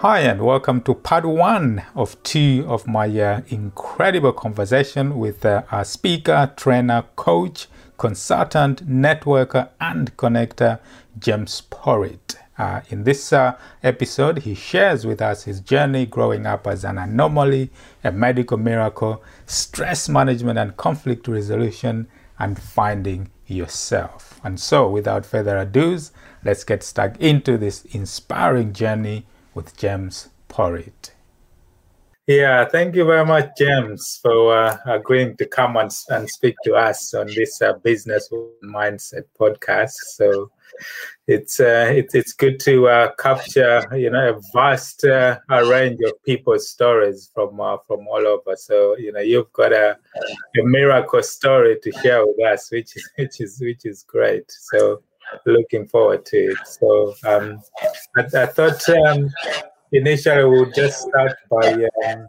Hi, and welcome to part one of two of my uh, incredible conversation with uh, a speaker, trainer, coach, consultant, networker, and connector, James Porritt. Uh, in this uh, episode, he shares with us his journey growing up as an anomaly, a medical miracle, stress management and conflict resolution, and finding yourself. And so, without further ado, let's get stuck into this inspiring journey with James Porritt. Yeah, thank you very much, James, for uh, agreeing to come and, and speak to us on this uh, business mindset podcast. So it's uh, it's it's good to uh, capture you know a vast uh, range of people's stories from uh, from all over. So you know you've got a, a miracle story to share with us, which is which is which is great. So looking forward to it. So um, I, I, thought um, initially we'll just start by um,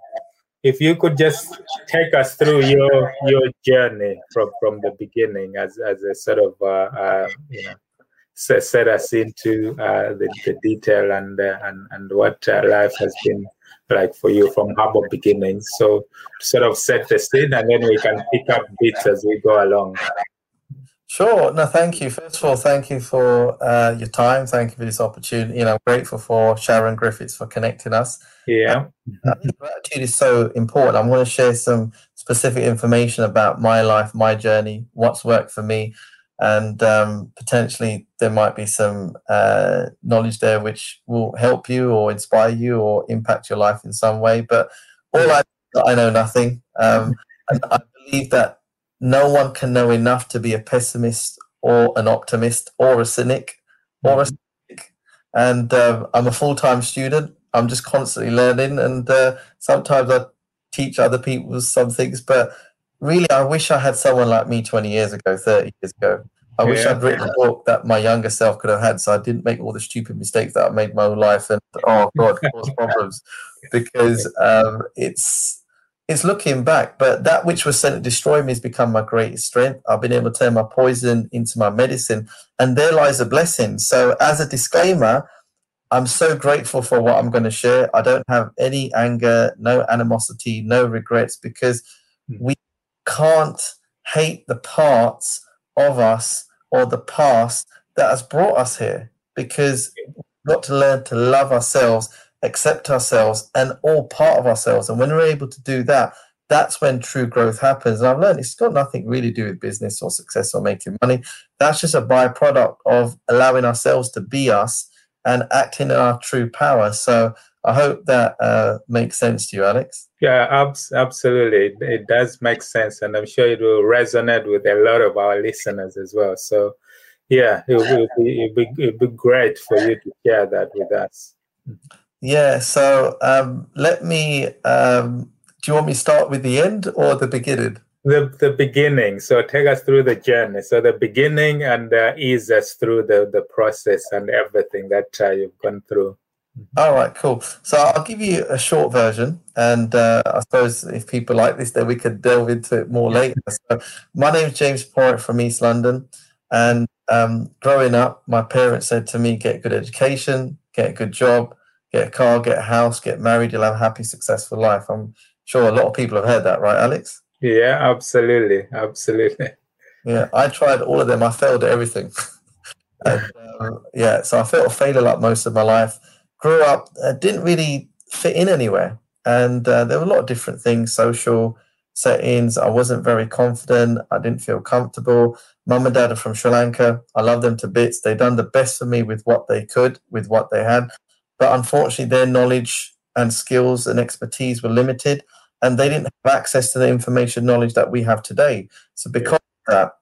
if you could just take us through your your journey from from the beginning as as a sort of uh, uh, you know set, set us into uh, the, the detail and uh, and and what uh, life has been like for you from humble beginnings. So sort of set the scene, and then we can pick up bits as we go along. Sure. No, thank you. First of all, thank you for uh, your time. Thank you for this opportunity. You know, I'm grateful for Sharon Griffiths for connecting us. Yeah. Uh, gratitude is so important. I'm going to share some specific information about my life, my journey, what's worked for me, and um, potentially there might be some uh, knowledge there which will help you or inspire you or impact your life in some way. But all I, I know nothing. Um, and I believe that no one can know enough to be a pessimist or an optimist or a cynic or a mm-hmm. cynic. And uh, I'm a full time student. I'm just constantly learning, and uh, sometimes I teach other people some things. But really, I wish I had someone like me 20 years ago, 30 years ago. I yeah. wish I'd written a book that my younger self could have had, so I didn't make all the stupid mistakes that I made my whole life, and oh god, cause problems. Because um, it's it's looking back, but that which was sent to destroy me has become my greatest strength. I've been able to turn my poison into my medicine, and there lies a blessing. So, as a disclaimer, I'm so grateful for what I'm going to share. I don't have any anger, no animosity, no regrets because hmm. we can't hate the parts of us or the past that has brought us here because we've got to learn to love ourselves accept ourselves and all part of ourselves. And when we're able to do that, that's when true growth happens. And I've learned it's got nothing really to do with business or success or making money. That's just a byproduct of allowing ourselves to be us and acting in our true power. So I hope that uh, makes sense to you, Alex. Yeah, ab- absolutely. It does make sense. And I'm sure it will resonate with a lot of our listeners as well. So, yeah, it will be, be, it'll be great for you to share that with us. Yeah. So um, let me. Um, do you want me to start with the end or the beginning? The the beginning. So take us through the journey. So the beginning and uh, ease us through the the process and everything that uh, you've gone through. All right, cool. So I'll give you a short version, and uh, I suppose if people like this, then we could delve into it more later. So my name is James Porritt from East London, and um, growing up, my parents said to me, "Get a good education, get a good job, get a car, get a house, get married, you'll have a happy, successful life. I'm sure a lot of people have heard that, right, Alex? Yeah, absolutely. Absolutely. Yeah, I tried all of them. I failed at everything. and, uh, yeah, so I felt a failure like most of my life. Grew up, uh, didn't really fit in anywhere. And uh, there were a lot of different things, social settings. I wasn't very confident. I didn't feel comfortable. Mum and dad are from Sri Lanka. I love them to bits. They done the best for me with what they could, with what they had. But unfortunately, their knowledge and skills and expertise were limited, and they didn't have access to the information knowledge that we have today. So, because of that,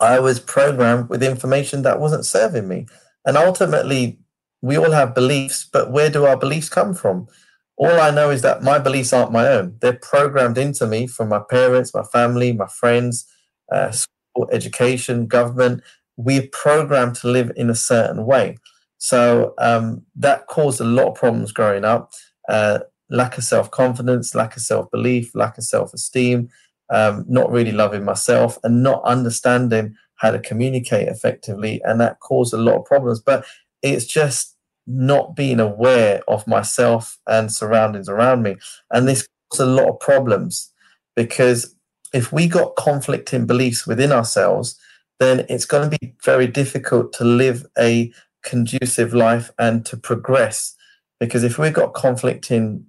I was programmed with information that wasn't serving me. And ultimately, we all have beliefs, but where do our beliefs come from? All I know is that my beliefs aren't my own. They're programmed into me from my parents, my family, my friends, uh, school, education, government. We're programmed to live in a certain way. So um, that caused a lot of problems growing up. Uh, lack of self confidence, lack of self belief, lack of self esteem, um, not really loving myself, and not understanding how to communicate effectively. And that caused a lot of problems. But it's just not being aware of myself and surroundings around me. And this caused a lot of problems because if we got conflicting beliefs within ourselves, then it's going to be very difficult to live a conducive life and to progress. Because if we've got conflicting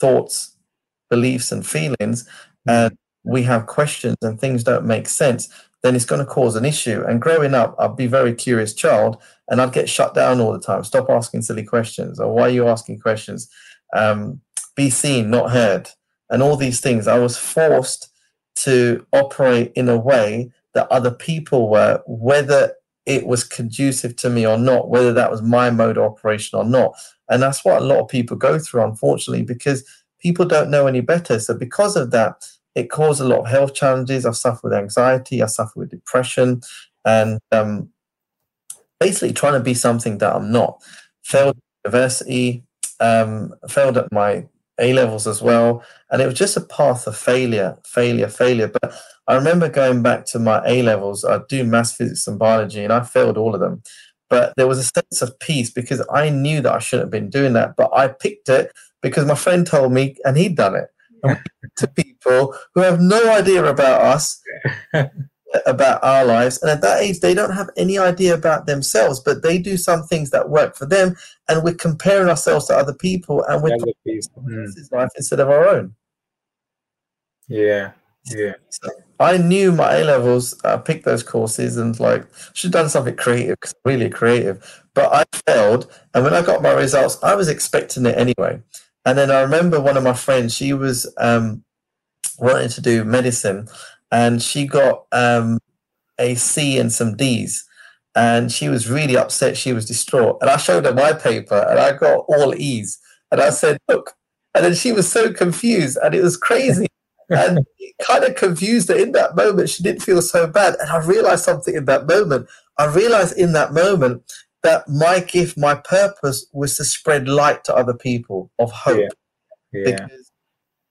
thoughts, beliefs, and feelings, and we have questions and things don't make sense, then it's going to cause an issue. And growing up, I'd be a very curious child and I'd get shut down all the time. Stop asking silly questions or why are you asking questions? Um, be seen, not heard. And all these things. I was forced to operate in a way that other people were, whether it was conducive to me or not, whether that was my mode of operation or not. And that's what a lot of people go through, unfortunately, because people don't know any better. So, because of that, it caused a lot of health challenges. I suffered with anxiety, I suffered with depression, and um, basically trying to be something that I'm not. Failed university, um, failed at my A levels as well, and it was just a path of failure, failure, failure. But I remember going back to my A levels. I do maths, physics, and biology, and I failed all of them. But there was a sense of peace because I knew that I shouldn't have been doing that, but I picked it because my friend told me, and he'd done it to people who have no idea about us, about our lives. And at that age, they don't have any idea about themselves, but they do some things that work for them. And we're comparing ourselves to other people and we're other mm. life instead of our own. Yeah. Yeah. So I knew my A levels. I picked those courses and like should have done something creative because really creative. But I failed, and when I got my results, I was expecting it anyway. And then I remember one of my friends, she was um, wanting to do medicine and she got um, a C and some D's. And she was really upset. She was distraught. And I showed her my paper and I got all E's. And I said, Look. And then she was so confused and it was crazy. and it kind of confused her in that moment. She didn't feel so bad. And I realized something in that moment. I realized in that moment that my gift, my purpose was to spread light to other people of hope. Yeah. Yeah. Because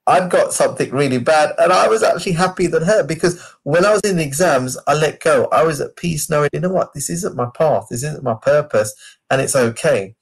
I'd got something really bad and I was actually happier than her because when I was in the exams, I let go. I was at peace knowing, you know what, this isn't my path, this isn't my purpose, and it's okay.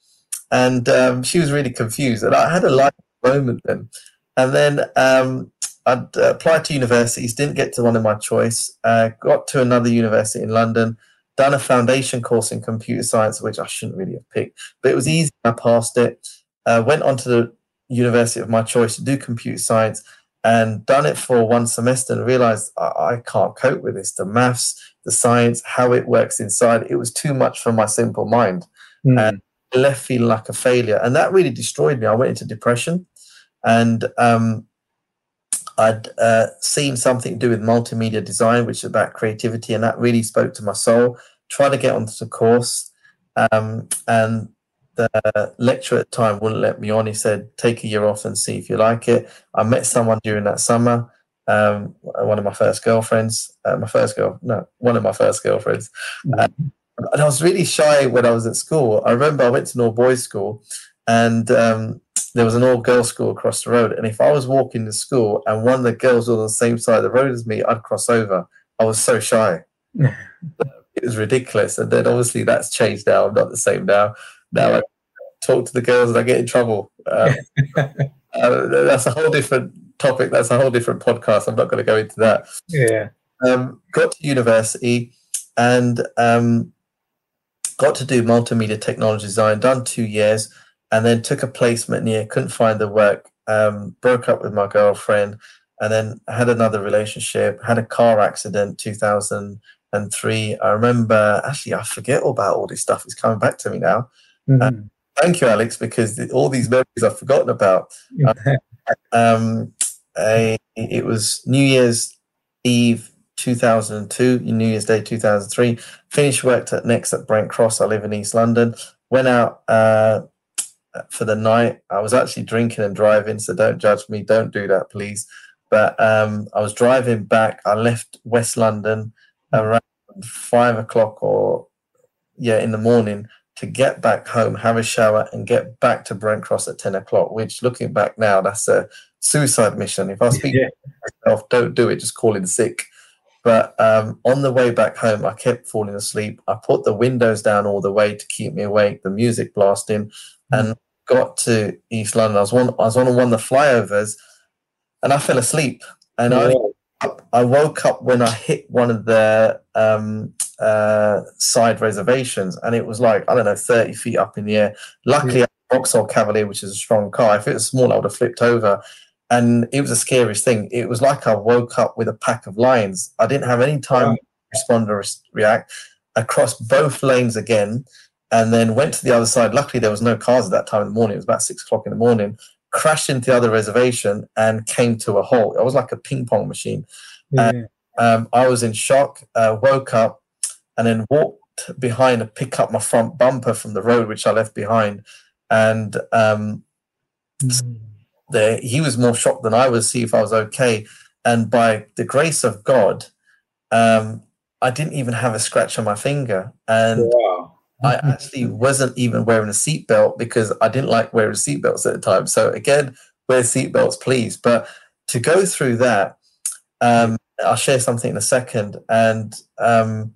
And um, she was really confused. And I had a light moment then. And then um, I'd uh, applied to universities, didn't get to one of my choice, uh, got to another university in London done a foundation course in computer science, which I shouldn't really have picked, but it was easy. I passed it. Uh, went on to the university of my choice to do computer science and done it for one semester and realized I, I can't cope with this. The maths, the science, how it works inside, it was too much for my simple mind. Mm. And left feeling like a failure. And that really destroyed me. I went into depression and um, I'd uh, seen something to do with multimedia design, which is about creativity, and that really spoke to my soul. Tried to get onto the course, um, and the lecturer at the time wouldn't let me on. He said, "Take a year off and see if you like it." I met someone during that summer, um, one of my first girlfriends, uh, my first girl, no, one of my first girlfriends. Mm-hmm. Uh, and I was really shy when I was at school. I remember I went to an all boys school, and um, there was an all girls school across the road. And if I was walking to school and one of the girls was on the same side of the road as me, I'd cross over. I was so shy. it was ridiculous. And then obviously that's changed now. I'm not the same now. Now yeah. I talk to the girls and I get in trouble. Um, uh, that's a whole different topic. That's a whole different podcast. I'm not going to go into that. Yeah. Um, got to university and um, got to do multimedia technology design, done two years and then took a placement near, couldn't find the work, um, broke up with my girlfriend, and then had another relationship, had a car accident 2003. I remember, actually, I forget all about all this stuff. It's coming back to me now. Mm-hmm. Uh, thank you, Alex, because the, all these memories I've forgotten about. um, a, it was New Year's Eve 2002, New Year's Day 2003. Finished worked at Next at Brent Cross. I live in East London. Went out uh, for the night. I was actually drinking and driving, so don't judge me. Don't do that, please. But um, I was driving back. I left West London around five o'clock or yeah in the morning to get back home, have a shower, and get back to Brent Cross at 10 o'clock, which looking back now, that's a suicide mission. If I speak yeah. myself, don't do it, just call in sick. But um, on the way back home, I kept falling asleep. I put the windows down all the way to keep me awake, the music blasting, mm-hmm. and got to East London. I was one, I was on one of the flyovers, and I fell asleep. And yeah. I, I woke up when I hit one of the um, uh, side reservations, and it was like I don't know, thirty feet up in the air. Luckily, yeah. Vauxhall Cavalier, which is a strong car. If it was small, I would have flipped over and it was the scariest thing. It was like I woke up with a pack of lions. I didn't have any time to respond or react. Across both lanes again, and then went to the other side. Luckily, there was no cars at that time in the morning. It was about six o'clock in the morning. Crashed into the other reservation and came to a halt. It was like a ping pong machine. Yeah. And, um, I was in shock. Uh, woke up and then walked behind to pick up my front bumper from the road, which I left behind, and um, mm there, he was more shocked than I was, to see if I was okay. And by the grace of God, um, I didn't even have a scratch on my finger. And wow. I actually wasn't even wearing a seatbelt because I didn't like wearing seatbelts at the time. So again, wear seatbelts, please. But to go through that, um, I'll share something in a second. And um,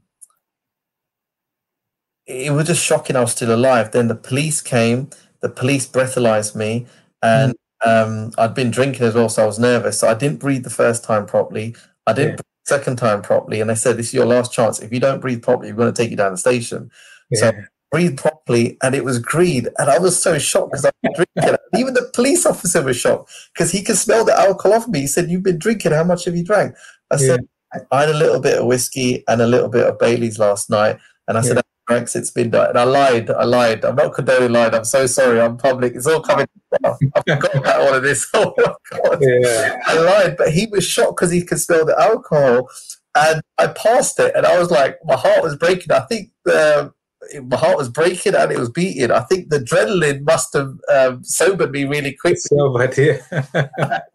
it was just shocking I was still alive. Then the police came, the police breathalyzed me, and um, I'd been drinking as well, so I was nervous. So I didn't breathe the first time properly. I didn't yeah. breathe the second time properly, and they said, "This is your last chance. If you don't breathe properly, we're going to take you down the station." Yeah. So breathe properly, and it was green. And I was so shocked because I was drinking. Even the police officer was shocked because he could smell the alcohol off me. He said, "You've been drinking. How much have you drank?" I yeah. said, "I had a little bit of whiskey and a little bit of Bailey's last night." And I said, Brexit's been done. And I lied. I lied. I'm not condoning lying. I'm so sorry. I'm public. It's all coming. I forgot about all of this. Oh my god! Yeah. I lied, but he was shocked because he could smell the alcohol, and I passed it, and I was like, my heart was breaking. I think the my heart was breaking and it was beating. I think the adrenaline must have um, sobered me really quickly. Sobered, yeah. but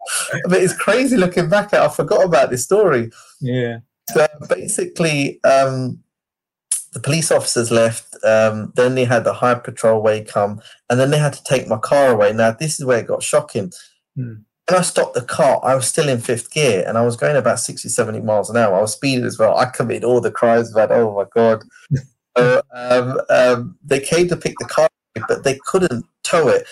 it's crazy looking back at. I forgot about this story. Yeah. So basically, um, the police officers left. Um, then they had the high patrol way come, and then they had to take my car away. Now this is where it got shocking. Hmm. When I stopped the car, I was still in fifth gear, and I was going about 60, 70 miles an hour. I was speeding as well. I committed all the crimes about, oh my god. so, um, um, they came to pick the car, but they couldn't tow it.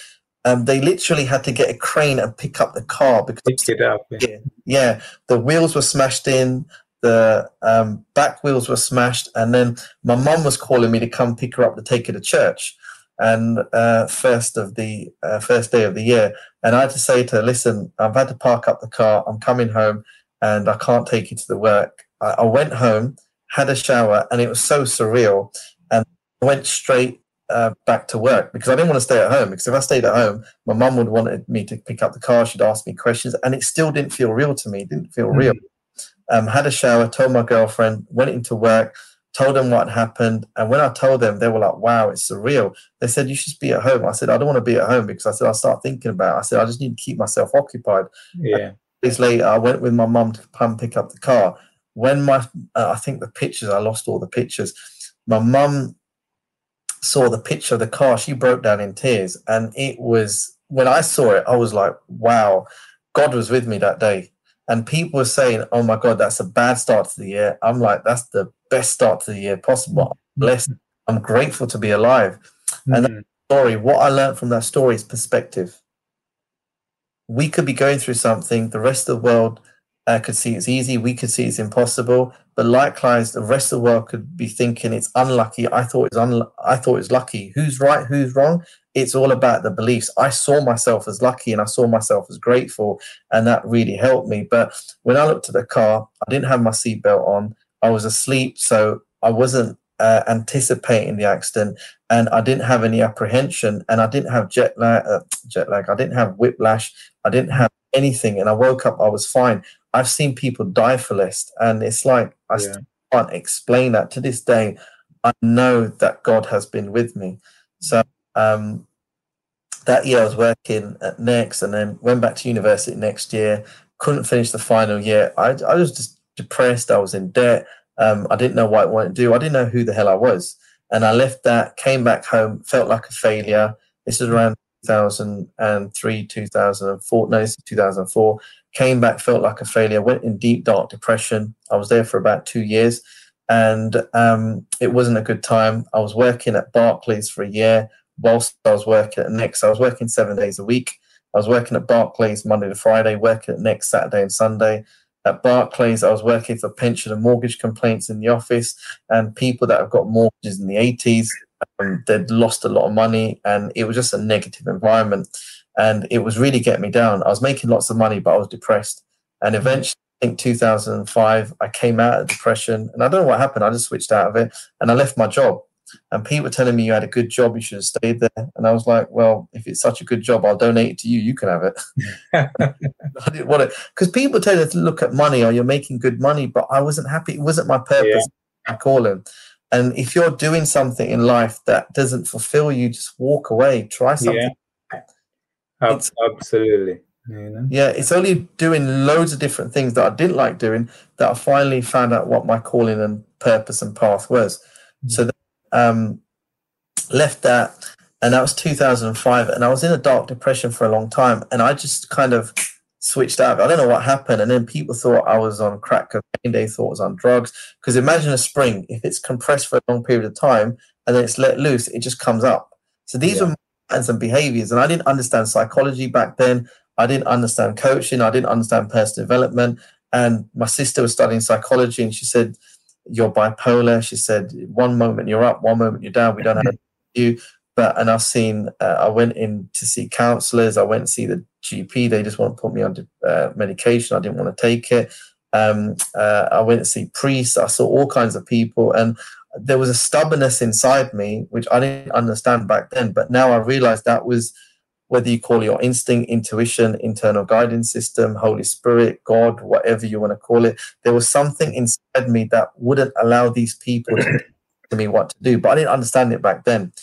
Um, they literally had to get a crane and pick up the car because pick it up. Yeah. yeah, the wheels were smashed in the um, back wheels were smashed, and then my mum was calling me to come pick her up to take her to church, and uh, first of the uh, first day of the year, and I had to say to her, "Listen, I've had to park up the car. I'm coming home, and I can't take you to the work." I, I went home, had a shower, and it was so surreal, and I went straight uh, back to work because I didn't want to stay at home. Because if I stayed at home, my mum would wanted me to pick up the car. She'd ask me questions, and it still didn't feel real to me. It didn't feel mm-hmm. real um, had a shower, told my girlfriend, went into work, told them what happened. And when I told them, they were like, wow, it's surreal. They said, you should be at home. I said, I don't want to be at home because I said, I'll start thinking about it. I said, I just need to keep myself occupied. Yeah. Days later, I went with my mum to come pick up the car. When my, uh, I think the pictures, I lost all the pictures. My mum saw the picture of the car. She broke down in tears. And it was, when I saw it, I was like, wow, God was with me that day and people were saying, "Oh my God, that's a bad start to the year." I'm like, "That's the best start to the year possible." I'm blessed. I'm grateful to be alive. Mm-hmm. And that story, what I learned from that story is perspective. We could be going through something. The rest of the world uh, could see it's easy. We could see it's impossible. But likewise, the rest of the world could be thinking it's unlucky. I thought it's un- I thought it's lucky. Who's right? Who's wrong? It's all about the beliefs. I saw myself as lucky and I saw myself as grateful, and that really helped me. But when I looked at the car, I didn't have my seatbelt on. I was asleep, so I wasn't uh, anticipating the accident, and I didn't have any apprehension, and I didn't have jet lag. Uh, jet lag. I didn't have whiplash. I didn't have anything, and I woke up. I was fine. I've seen people die for less, and it's like I yeah. can't explain that to this day. I know that God has been with me. So um, that year I was working at Next and then went back to university next year. Couldn't finish the final year. I, I was just depressed. I was in debt. Um, I didn't know what I wanted to do. I didn't know who the hell I was. And I left that, came back home, felt like a failure. This is around 2003, 2004, no, 2004. Came back, felt like a failure, went in deep, dark depression. I was there for about two years and um, it wasn't a good time. I was working at Barclays for a year whilst I was working at Next. I was working seven days a week. I was working at Barclays Monday to Friday, working at Next Saturday and Sunday. At Barclays, I was working for pension and mortgage complaints in the office, and people that have got mortgages in the 80s, um, they'd lost a lot of money, and it was just a negative environment. And it was really getting me down. I was making lots of money, but I was depressed. And eventually, I think 2005, I came out of depression, and I don't know what happened. I just switched out of it, and I left my job. And people were telling me you had a good job, you should have stayed there. And I was like, well, if it's such a good job, I'll donate it to you. You can have it. I didn't want it because people tell you to look at money or you're making good money, but I wasn't happy. It wasn't my purpose, yeah. my calling. And if you're doing something in life that doesn't fulfill you, just walk away. Try something. Yeah. Absolutely. You know? Yeah, it's only doing loads of different things that I didn't like doing that I finally found out what my calling and purpose and path was. Mm-hmm. So um, left that, and that was 2005. And I was in a dark depression for a long time, and I just kind of switched out. I don't know what happened, and then people thought I was on crack cocaine. They thought I was on drugs. Because imagine a spring if it's compressed for a long period of time and then it's let loose, it just comes up. So these yeah. were patterns and behaviors, and I didn't understand psychology back then. I didn't understand coaching. I didn't understand personal development. And my sister was studying psychology, and she said you're bipolar. She said, one moment you're up, one moment you're down. We don't have you. But and I've seen. Uh, I went in to see counselors. I went to see the GP. They just want to put me on uh, medication. I didn't want to take it. Um, uh, I went to see priests. I saw all kinds of people, and there was a stubbornness inside me which I didn't understand back then. But now I realize that was whether you call it your instinct, intuition, internal guidance system, Holy Spirit, God, whatever you want to call it, there was something inside me that wouldn't allow these people to tell me what to do. But I didn't understand it back then.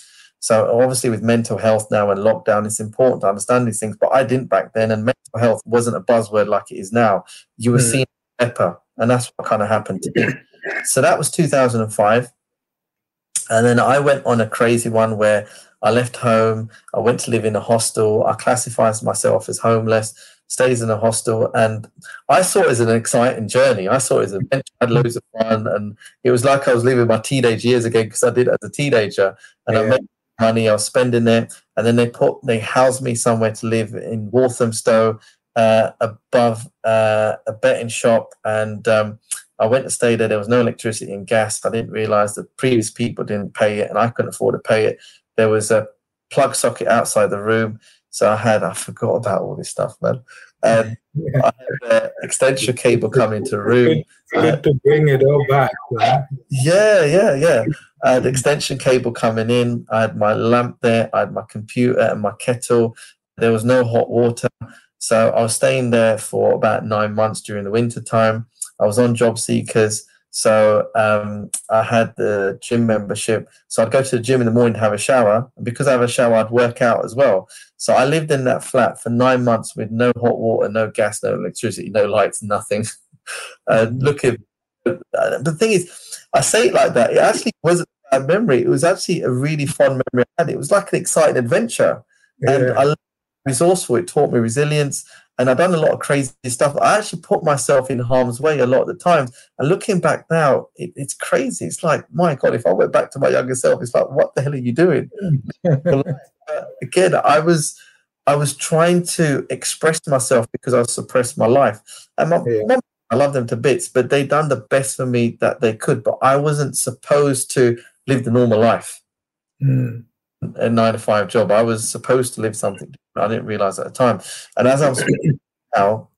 So obviously, with mental health now and lockdown, it's important to understand these things. But I didn't back then, and mental health wasn't a buzzword like it is now. You were mm. seeing pepper, and that's what kind of happened to me. So that was 2005, and then I went on a crazy one where I left home. I went to live in a hostel. I classified myself as homeless, stays in a hostel. And I saw it as an exciting journey. I saw it as a adventure. I had loads of fun. And it was like I was living my teenage years again because I did it as a teenager. And yeah. I made money, I was spending it. And then they put, they housed me somewhere to live in Walthamstow uh, above uh, a betting shop. And, um, I went to stay there. There was no electricity and gas. I didn't realize that previous people didn't pay it, and I couldn't afford to pay it. There was a plug socket outside the room. So I had, I forgot about all this stuff, man. Um, and. I had an uh, extension cable coming into the room. Good, good uh, to bring it all back. Yeah, yeah, yeah. I had extension cable coming in. I had my lamp there. I had my computer and my kettle. There was no hot water. So I was staying there for about nine months during the winter time. I was on job seekers. So um, I had the gym membership. So I'd go to the gym in the morning to have a shower. And because I have a shower, I'd work out as well. So I lived in that flat for nine months with no hot water, no gas, no electricity, no lights, nothing. uh, looking. The thing is, I say it like that. It actually wasn't a bad memory. It was actually a really fun memory I had. It was like an exciting adventure. Yeah. And I resourceful. It taught me resilience and I've done a lot of crazy stuff. I actually put myself in harm's way a lot of the times. And looking back now, it, it's crazy. It's like, my God, if I went back to my younger self, it's like, what the hell are you doing? again, I was I was trying to express myself because I suppressed my life. And my yeah. mom, I love them to bits, but they done the best for me that they could. But I wasn't supposed to live the normal life. Mm a nine to five job. I was supposed to live something. I didn't realize at the time. And as I'm speaking now,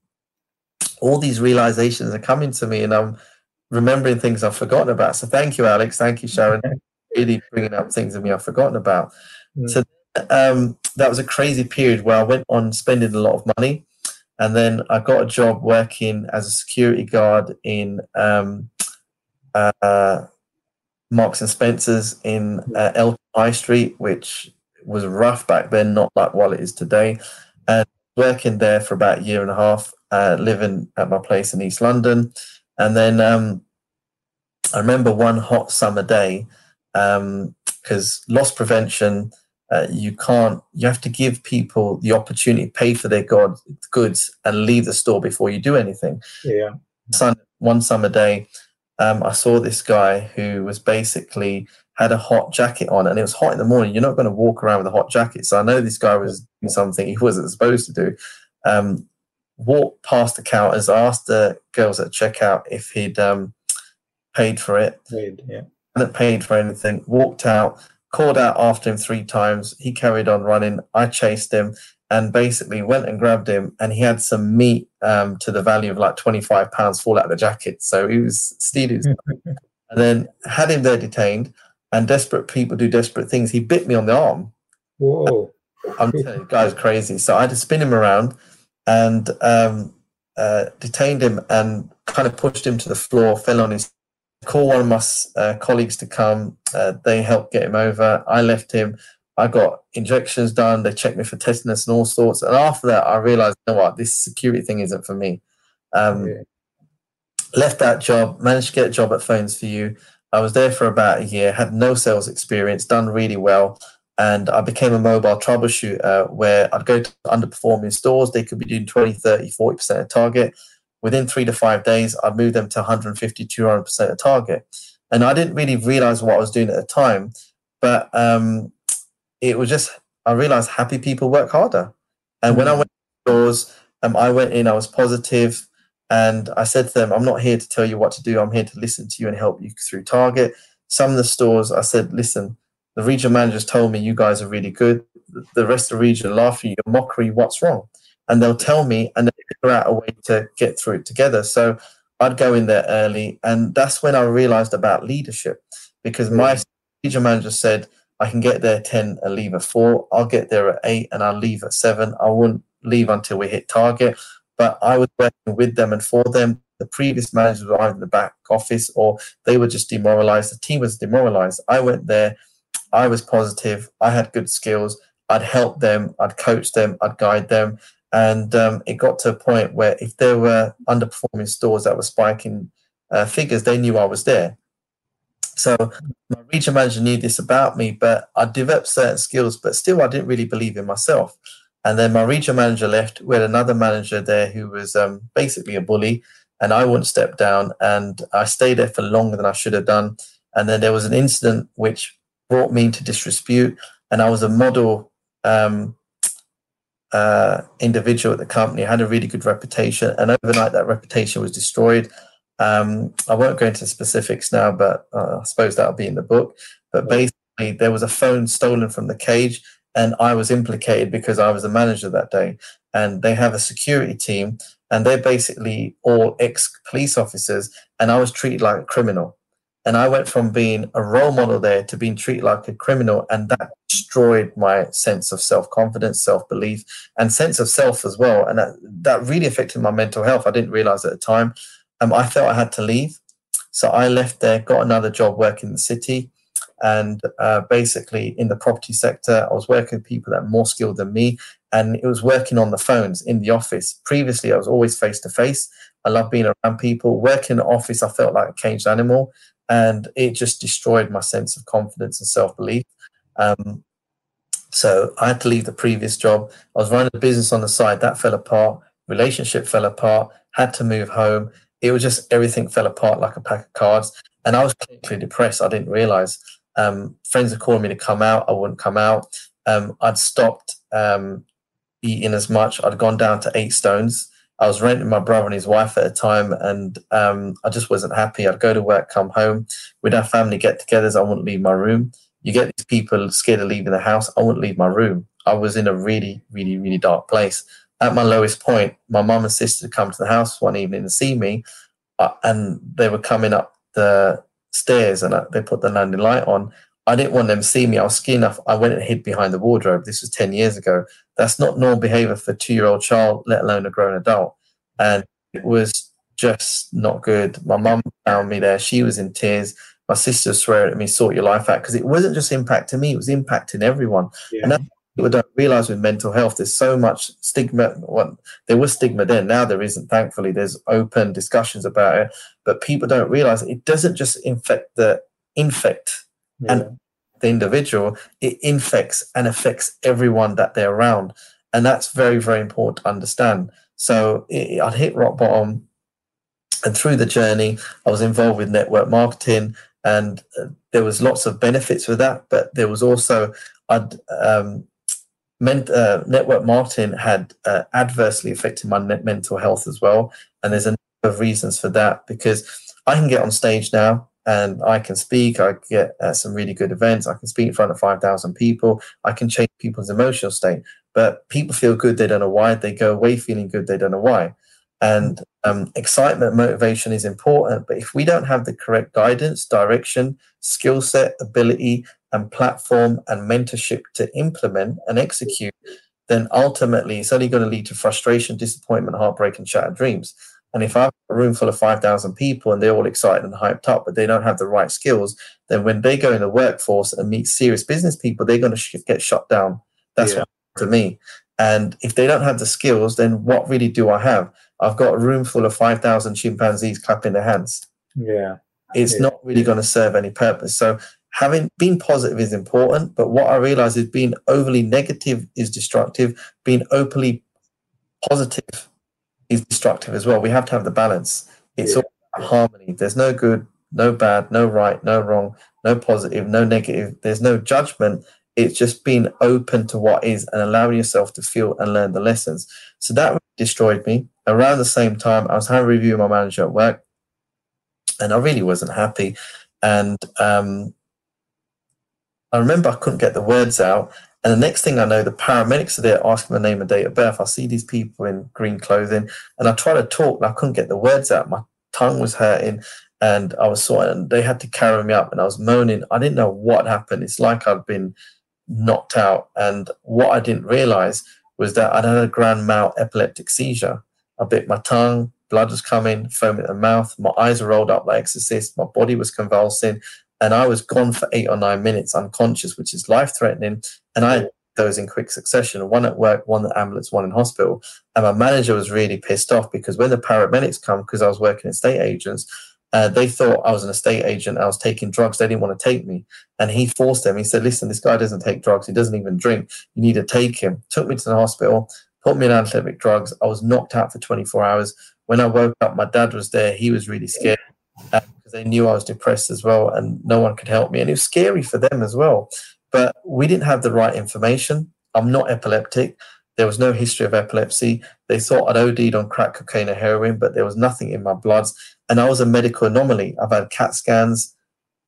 all these realizations are coming to me, and I'm remembering things I've forgotten about. So thank you, Alex. Thank you, Sharon. really bringing up things in me I've forgotten about. Mm. So um, that was a crazy period where I went on spending a lot of money, and then I got a job working as a security guard in um, uh, Marks and Spencers in uh, Eltham High Street, which was rough back then, not like what it is today. And working there for about a year and a half, uh, living at my place in East London. And then um, I remember one hot summer day, because um, loss prevention, uh, you can't, you have to give people the opportunity to pay for their god, goods and leave the store before you do anything. Yeah. Sun, one summer day, um, I saw this guy who was basically had a hot jacket on and it was hot in the morning. You're not going to walk around with a hot jacket. So I know this guy was doing something he wasn't supposed to do. Um, walked past the counters, asked the girls at checkout if he'd um, paid for it. Paid, yeah. Hadn't paid for anything. Walked out, called out after him three times. He carried on running. I chased him and basically went and grabbed him and he had some meat um, to the value of like 25 pounds fall out of the jacket. So he was stealing. and then had him there detained and desperate people do desperate things. He bit me on the arm. Whoa. I'm telling you, guy's crazy. So I had to spin him around and um, uh, detained him and kind of pushed him to the floor, fell on his call one of my uh, colleagues to come. Uh, they helped get him over. I left him. I got injections done. They checked me for tetanus and all sorts. And after that, I realized, you know what, this security thing isn't for me. Um, yeah. Left that job, managed to get a job at Phones 4u. I was there for about a year, had no sales experience, done really well. And I became a mobile troubleshooter where I'd go to underperforming stores. They could be doing 20, 30, 40% of target. Within three to five days, I'd move them to 150, 200% of target. And I didn't really realize what I was doing at the time. But um, it was just, I realized happy people work harder. And mm-hmm. when I mm. went to stores, um, I went in, I was. And I said to them, I'm not here to tell you what to do. I'm here to listen to you and help you through Target. Some of the stores, I said, listen, the region managers told me you guys are really good. The rest of the region laugh at you, mockery, what's wrong? And they'll tell me and they figure out a way to get through it together. So I'd go in there early. And that's when I realized about leadership because my region manager said, I can get there 10 and leave at 4. I'll get there at 8 and I'll leave at 7. I wouldn't leave until we hit target but I was working with them and for them. The previous managers were either in the back office or they were just demoralized. The team was demoralized. I went there. I was positive. I had good skills. I'd help them. I'd coach them. I'd guide them. And um, it got to a point where if there were underperforming stores that were spiking uh, figures, they knew I was there. So my regional manager knew this about me, but I developed certain skills, but still I didn't really believe in myself. And then my regional manager left. We had another manager there who was um, basically a bully, and I wouldn't step down. And I stayed there for longer than I should have done. And then there was an incident which brought me into disrepute, and I was a model um, uh, individual at the company. I had a really good reputation, and overnight that reputation was destroyed. Um, I won't go into specifics now, but uh, I suppose that'll be in the book. But basically, there was a phone stolen from the cage and I was implicated because I was the manager that day. And they have a security team, and they're basically all ex police officers, and I was treated like a criminal. And I went from being a role model there to being treated like a criminal, and that destroyed my sense of self confidence, self belief, and sense of self as well. And that, that really affected my mental health. I didn't realize at the time. Um, I felt I had to leave. So I left there, got another job working in the city. And uh, basically in the property sector i was working with people that are more skilled than me. And it was working on the phones in the office. Previously i was always face to face i love being around people. Working in the office i felt like a caged animal. And it just destroyed my sense of confidence and self-belief. Um, so i had to leave the previous job. I was running a business on the side. That fell apart. Relationship fell apart. Had to move home it was just everything fell apart like a pack of cards and i was clinically depressed i didn't realize um, friends are calling me to come out. I wouldn't come out. Um, I'd stopped um, eating as much. I'd gone down to eight stones. I was renting my brother and his wife at a time, and um, I just wasn't happy. I'd go to work, come home. We'd have family get-togethers. I wouldn't leave my room. You get these people scared of leaving the house. I wouldn't leave my room. I was in a really, really, really dark place. At my lowest point, my mum and sister come to the house one evening to see me, uh, and they were coming up the stairs and I, they put the landing light on. I didn't want them to see me. I was scared enough. I went and hid behind the wardrobe. This was 10 years ago. That's not normal behavior for a two year old child, let alone a grown adult. And it was just not good. My mum found me there. She was in tears. my sister swearing at me, sort your life out, because it wasn't just impacting me, it was impacting everyone. Yeah. And people don't realize with mental health, there's so much stigma. Well, there was stigma then, now there isn't, thankfully. There's open discussions about it, but people don't realize it doesn't just infect the infect yeah. and the individual, it infects and affects everyone that they're around. And that's very, very important to understand. So it, I'd hit rock bottom. And through the journey, I was involved with network marketing, and uh, there was lots of benefits with that. But there was also, I'd um, uh, network marketing had uh, adversely affected my mental health as well. And there's a number of reasons for that because I can get on stage now and I can speak. I get uh, some really good events. I can speak in front of 5,000 people. I can change people's emotional state. But people feel good, they don't know why. They go away feeling good, they don't know why. And um, excitement, motivation is important. But if we don't have the correct guidance, direction, skill set, ability, and platform and mentorship to implement and execute, then ultimately it's only going to lead to frustration, disappointment, heartbreak, and shattered dreams. And if I have a room full of 5,000 people and they're all excited and hyped up, but they don't have the right skills, then when they go in the workforce and meet serious business people, they're going to sh- get shut down. That's yeah. what to me. And if they don't have the skills, then what really do I have? I've got a room full of 5,000 chimpanzees clapping their hands. Yeah. It's yeah. not really going to serve any purpose. So having being positive is important, but what I realize is being overly negative is destructive. Being openly positive is destructive as well. We have to have the balance. It's yeah. all harmony. There's no good, no bad, no right, no wrong, no positive, no negative. There's no judgment. It's just being open to what is and allowing yourself to feel and learn the lessons. So that really destroyed me. Around the same time, I was having a review with my manager at work, and I really wasn't happy. And um, I remember I couldn't get the words out. And the next thing I know, the paramedics are there asking my name and date of birth. I see these people in green clothing, and I try to talk, and I couldn't get the words out. My tongue was hurting, and I was sort and they had to carry me up, and I was moaning. I didn't know what happened. It's like I'd been knocked out, and what I didn't realize was that I'd had a grand mal epileptic seizure. I bit my tongue, blood was coming, foam in the mouth, my eyes were rolled up like exorcist, my body was convulsing, and I was gone for eight or nine minutes unconscious, which is life threatening. And I had those in quick succession one at work, one at ambulance, one in hospital. And my manager was really pissed off because when the paramedics come, because I was working in state agents, uh, they thought I was an estate agent. I was taking drugs. They didn't want to take me. And he forced them. He said, Listen, this guy doesn't take drugs. He doesn't even drink. You need to take him. Took me to the hospital, put me on antiepileptic drugs. I was knocked out for 24 hours. When I woke up, my dad was there. He was really scared because they knew I was depressed as well and no one could help me. And it was scary for them as well. But we didn't have the right information. I'm not epileptic. There was no history of epilepsy. They thought I'd OD'd on crack cocaine or heroin, but there was nothing in my bloods. And I was a medical anomaly. I've had CAT scans,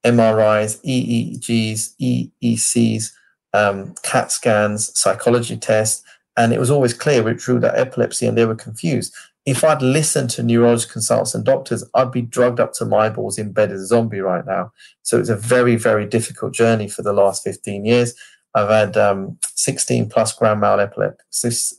MRIs, EEGs, EECs, um, CAT scans, psychology tests, and it was always clear we drew that epilepsy, and they were confused if I'd listened to neurology consultants and doctors, I'd be drugged up to my balls in bed as a zombie right now. So it's a very, very difficult journey for the last 15 years. I've had um, 16 plus grand mal epileptic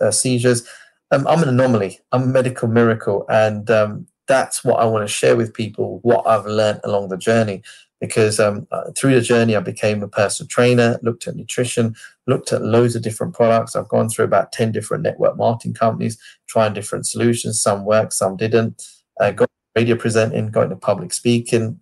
uh, seizures. Um, I'm an anomaly. I'm a medical miracle. And um, that's what I want to share with people, what I've learned along the journey because um, uh, through the journey, I became a personal trainer, looked at nutrition, looked at loads of different products. I've gone through about 10 different network marketing companies, trying different solutions. Some worked, some didn't. Uh, got radio presenting, got into public speaking,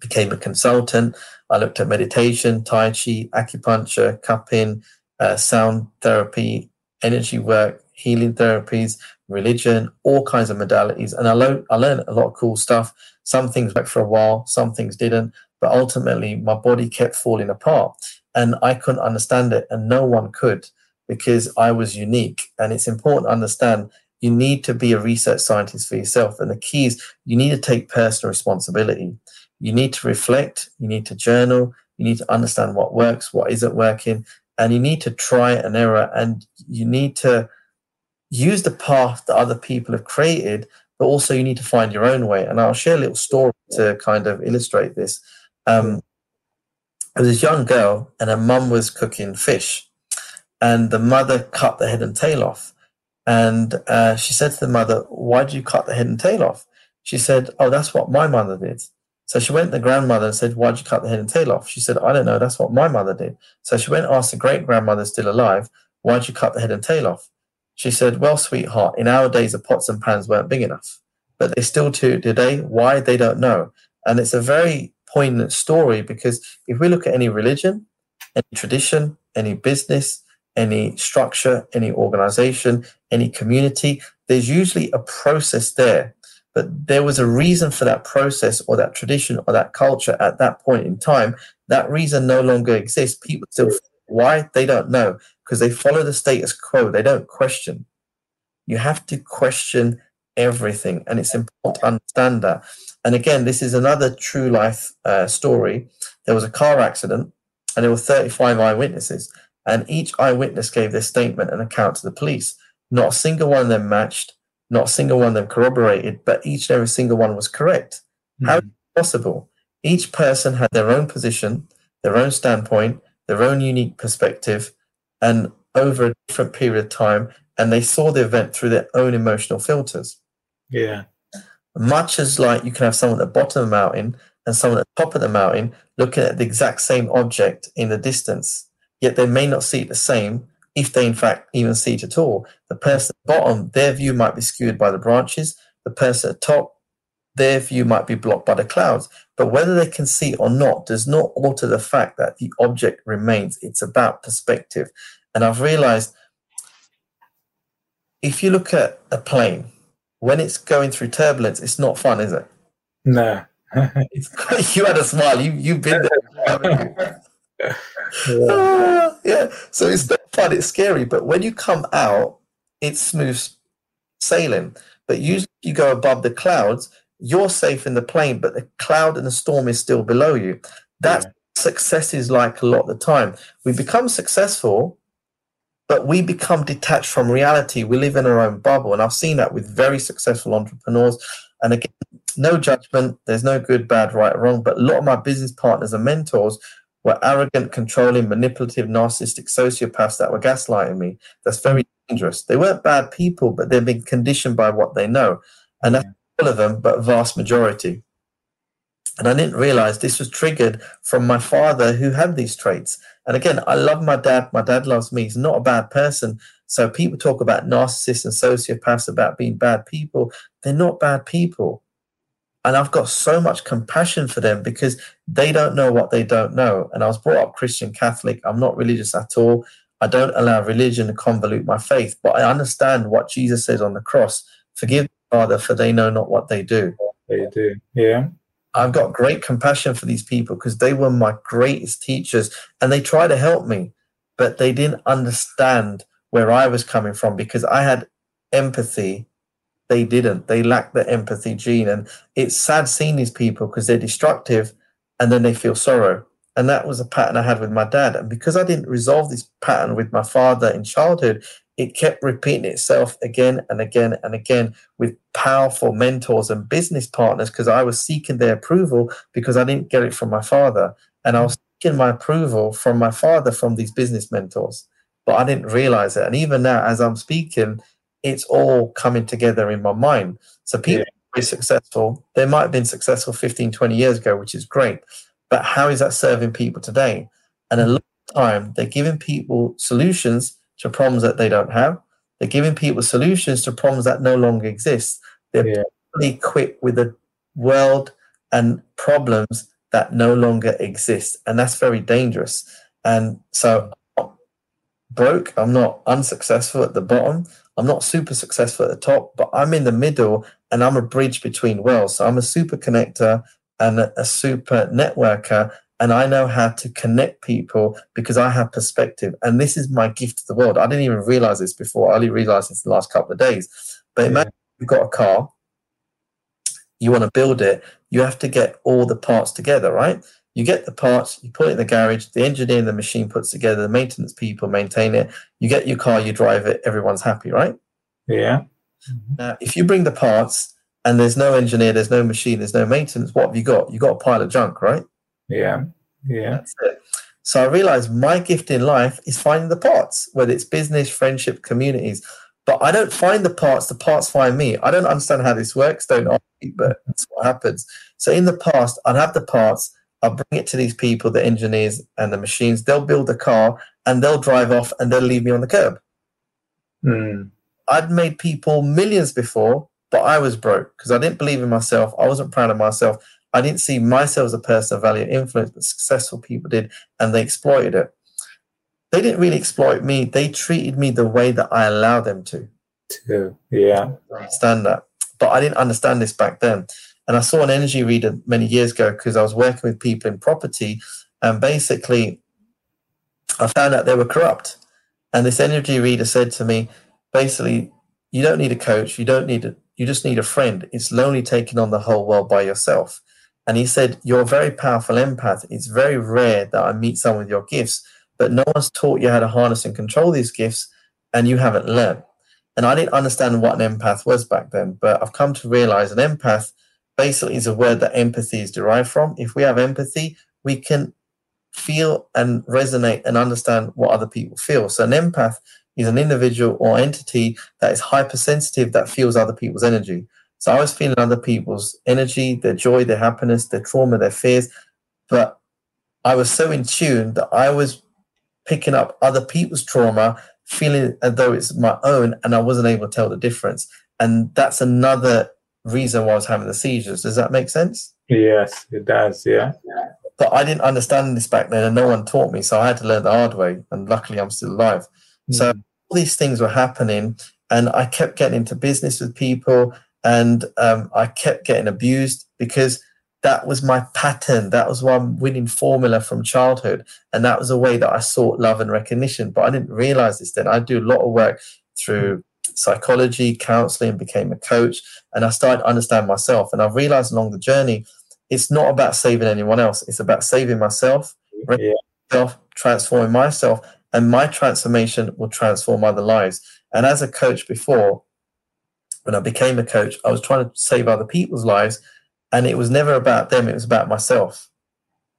became a consultant. I looked at meditation, Tai Chi, acupuncture, cupping, uh, sound therapy, energy work, healing therapies, religion, all kinds of modalities. And I, lo- I learned a lot of cool stuff. Some things worked for a while, some things didn't. But ultimately, my body kept falling apart. And I couldn't understand it. And no one could because I was unique. And it's important to understand you need to be a research scientist for yourself. And the key is you need to take personal responsibility. You need to reflect, you need to journal, you need to understand what works, what isn't working, and you need to try and error and you need to use the path that other people have created, but also you need to find your own way. And I'll share a little story to kind of illustrate this. Um, there was this young girl, and her mum was cooking fish, and the mother cut the head and tail off. And uh, she said to the mother, Why did you cut the head and tail off? She said, Oh, that's what my mother did. So she went to the grandmother and said, Why'd you cut the head and tail off? She said, I don't know. That's what my mother did. So she went and asked the great grandmother still alive, Why'd you cut the head and tail off? She said, Well, sweetheart, in our days, the pots and pans weren't big enough. But they still do today. Why? They don't know. And it's a very poignant story because if we look at any religion, any tradition, any business, any structure, any organization, any community, there's usually a process there but there was a reason for that process or that tradition or that culture at that point in time. That reason no longer exists. People still, why? They don't know because they follow the status quo. They don't question. You have to question everything, and it's important to understand that. And again, this is another true life uh, story. There was a car accident, and there were 35 eyewitnesses, and each eyewitness gave their statement and account to the police. Not a single one of them matched not a single one of them corroborated, but each and every single one was correct. Mm-hmm. How is it possible? Each person had their own position, their own standpoint, their own unique perspective, and over a different period of time, and they saw the event through their own emotional filters. Yeah. Much as like you can have someone at the bottom of the mountain and someone at the top of the mountain looking at the exact same object in the distance, yet they may not see it the same, if they in fact even see it at all. The person at the bottom, their view might be skewed by the branches. The person at the top, their view might be blocked by the clouds. But whether they can see or not does not alter the fact that the object remains. It's about perspective. And I've realized if you look at a plane, when it's going through turbulence, it's not fun, is it? No. you had a smile. You you've been there. yeah. Uh, yeah. So it's not fun, it's scary. But when you come out, it's smooth sailing. But usually you go above the clouds, you're safe in the plane, but the cloud and the storm is still below you. That's yeah. success is like a lot of the time. We become successful, but we become detached from reality. We live in our own bubble. And I've seen that with very successful entrepreneurs. And again, no judgment. There's no good, bad, right, or wrong. But a lot of my business partners and mentors were arrogant, controlling, manipulative, narcissistic sociopaths that were gaslighting me. That's very dangerous. They weren't bad people, but they've been conditioned by what they know. And that's all of them, but vast majority. And I didn't realize this was triggered from my father who had these traits. And again, I love my dad. My dad loves me. He's not a bad person. So people talk about narcissists and sociopaths about being bad people. They're not bad people. And I've got so much compassion for them because they don't know what they don't know. And I was brought up Christian Catholic. I'm not religious at all. I don't allow religion to convolute my faith, but I understand what Jesus says on the cross. Forgive Father, for they know not what they do. They do. Yeah. I've got great compassion for these people because they were my greatest teachers and they try to help me, but they didn't understand where I was coming from because I had empathy they didn't. They lacked the empathy gene. And it's sad seeing these people because they're destructive and then they feel sorrow. And that was a pattern I had with my dad. And because I didn't resolve this pattern with my father in childhood, it kept repeating itself again and again and again with powerful mentors and business partners because I was seeking their approval because I didn't get it from my father. And I was seeking my approval from my father from these business mentors. But I didn't realize it. And even now, as I'm speaking, it's all coming together in my mind. So people yeah. are successful. They might have been successful 15, 20 years ago, which is great. But how is that serving people today? And a lot of time, they're giving people solutions to problems that they don't have. They're giving people solutions to problems that no longer exist. They're yeah. equipped with the world and problems that no longer exist. And that's very dangerous. And so broke. I'm not unsuccessful at the bottom. I'm not super successful at the top, but I'm in the middle and I'm a bridge between worlds. So I'm a super connector and a, a super networker. And I know how to connect people because I have perspective. And this is my gift to the world. I didn't even realize this before. I only realized this the last couple of days. But yeah. imagine you've got a car, you want to build it, you have to get all the parts together, right? You get the parts, you put it in the garage, the engineer and the machine puts together, the maintenance people maintain it. You get your car, you drive it, everyone's happy, right? Yeah. Now, if you bring the parts and there's no engineer, there's no machine, there's no maintenance, what have you got? You've got a pile of junk, right? Yeah. Yeah. So I realized my gift in life is finding the parts, whether it's business, friendship, communities. but I don't find the parts, the parts find me. I don't understand how this works, don't I? But that's what happens. So in the past, I'd have the parts, I'll bring it to these people, the engineers and the machines, they'll build a car and they'll drive off and they'll leave me on the curb. Mm. I'd made people millions before, but I was broke because I didn't believe in myself. I wasn't proud of myself. I didn't see myself as a person of value and influence, but successful people did, and they exploited it they didn't really exploit me. They treated me the way that I allowed them to. To yeah, I understand that. But I didn't understand this back then. And I saw an energy reader many years ago because I was working with people in property, and basically, I found out they were corrupt. And this energy reader said to me, basically, you don't need a coach. You don't need a. You just need a friend. It's lonely taking on the whole world by yourself. And he said, You're a very powerful empath. It's very rare that I meet someone with your gifts but no one's taught you how to harness and control these gifts, and you haven't learned. And I didn't understand what an empath was back then, but I've come to realize an empath basically is a word that empathy is derived from. If we have empathy, we can feel and resonate and understand what other people feel. So an empath is an individual or entity that is hypersensitive that feels other people's energy. So I was feeling other people's energy, their joy, their happiness, their trauma, their fears, but I was so in tune that I was picking up other people's trauma, feeling as though it's my own, and I wasn't able to tell the difference. And that's another reason why I was having the seizures. Does that make sense? Yes, it does. Yeah. But I didn't understand this back then, and no one taught me, so I had to learn the hard way. And luckily, I'm still alive. Mm. So all these things were happening, and I kept getting into business with people, and um, I kept getting abused because that was my pattern. That was one winning formula from childhood. And that was a way that I sought love and recognition. But I didn't realize this then. I do a lot of work through psychology, counseling, became a coach, and I started to understand myself. And I realized along the journey, it's not about saving anyone else. It's about saving myself, yeah. myself, transforming myself, and my transformation will transform other lives. And as a coach before, when I became a coach, I was trying to save other people's lives and it was never about them it was about myself.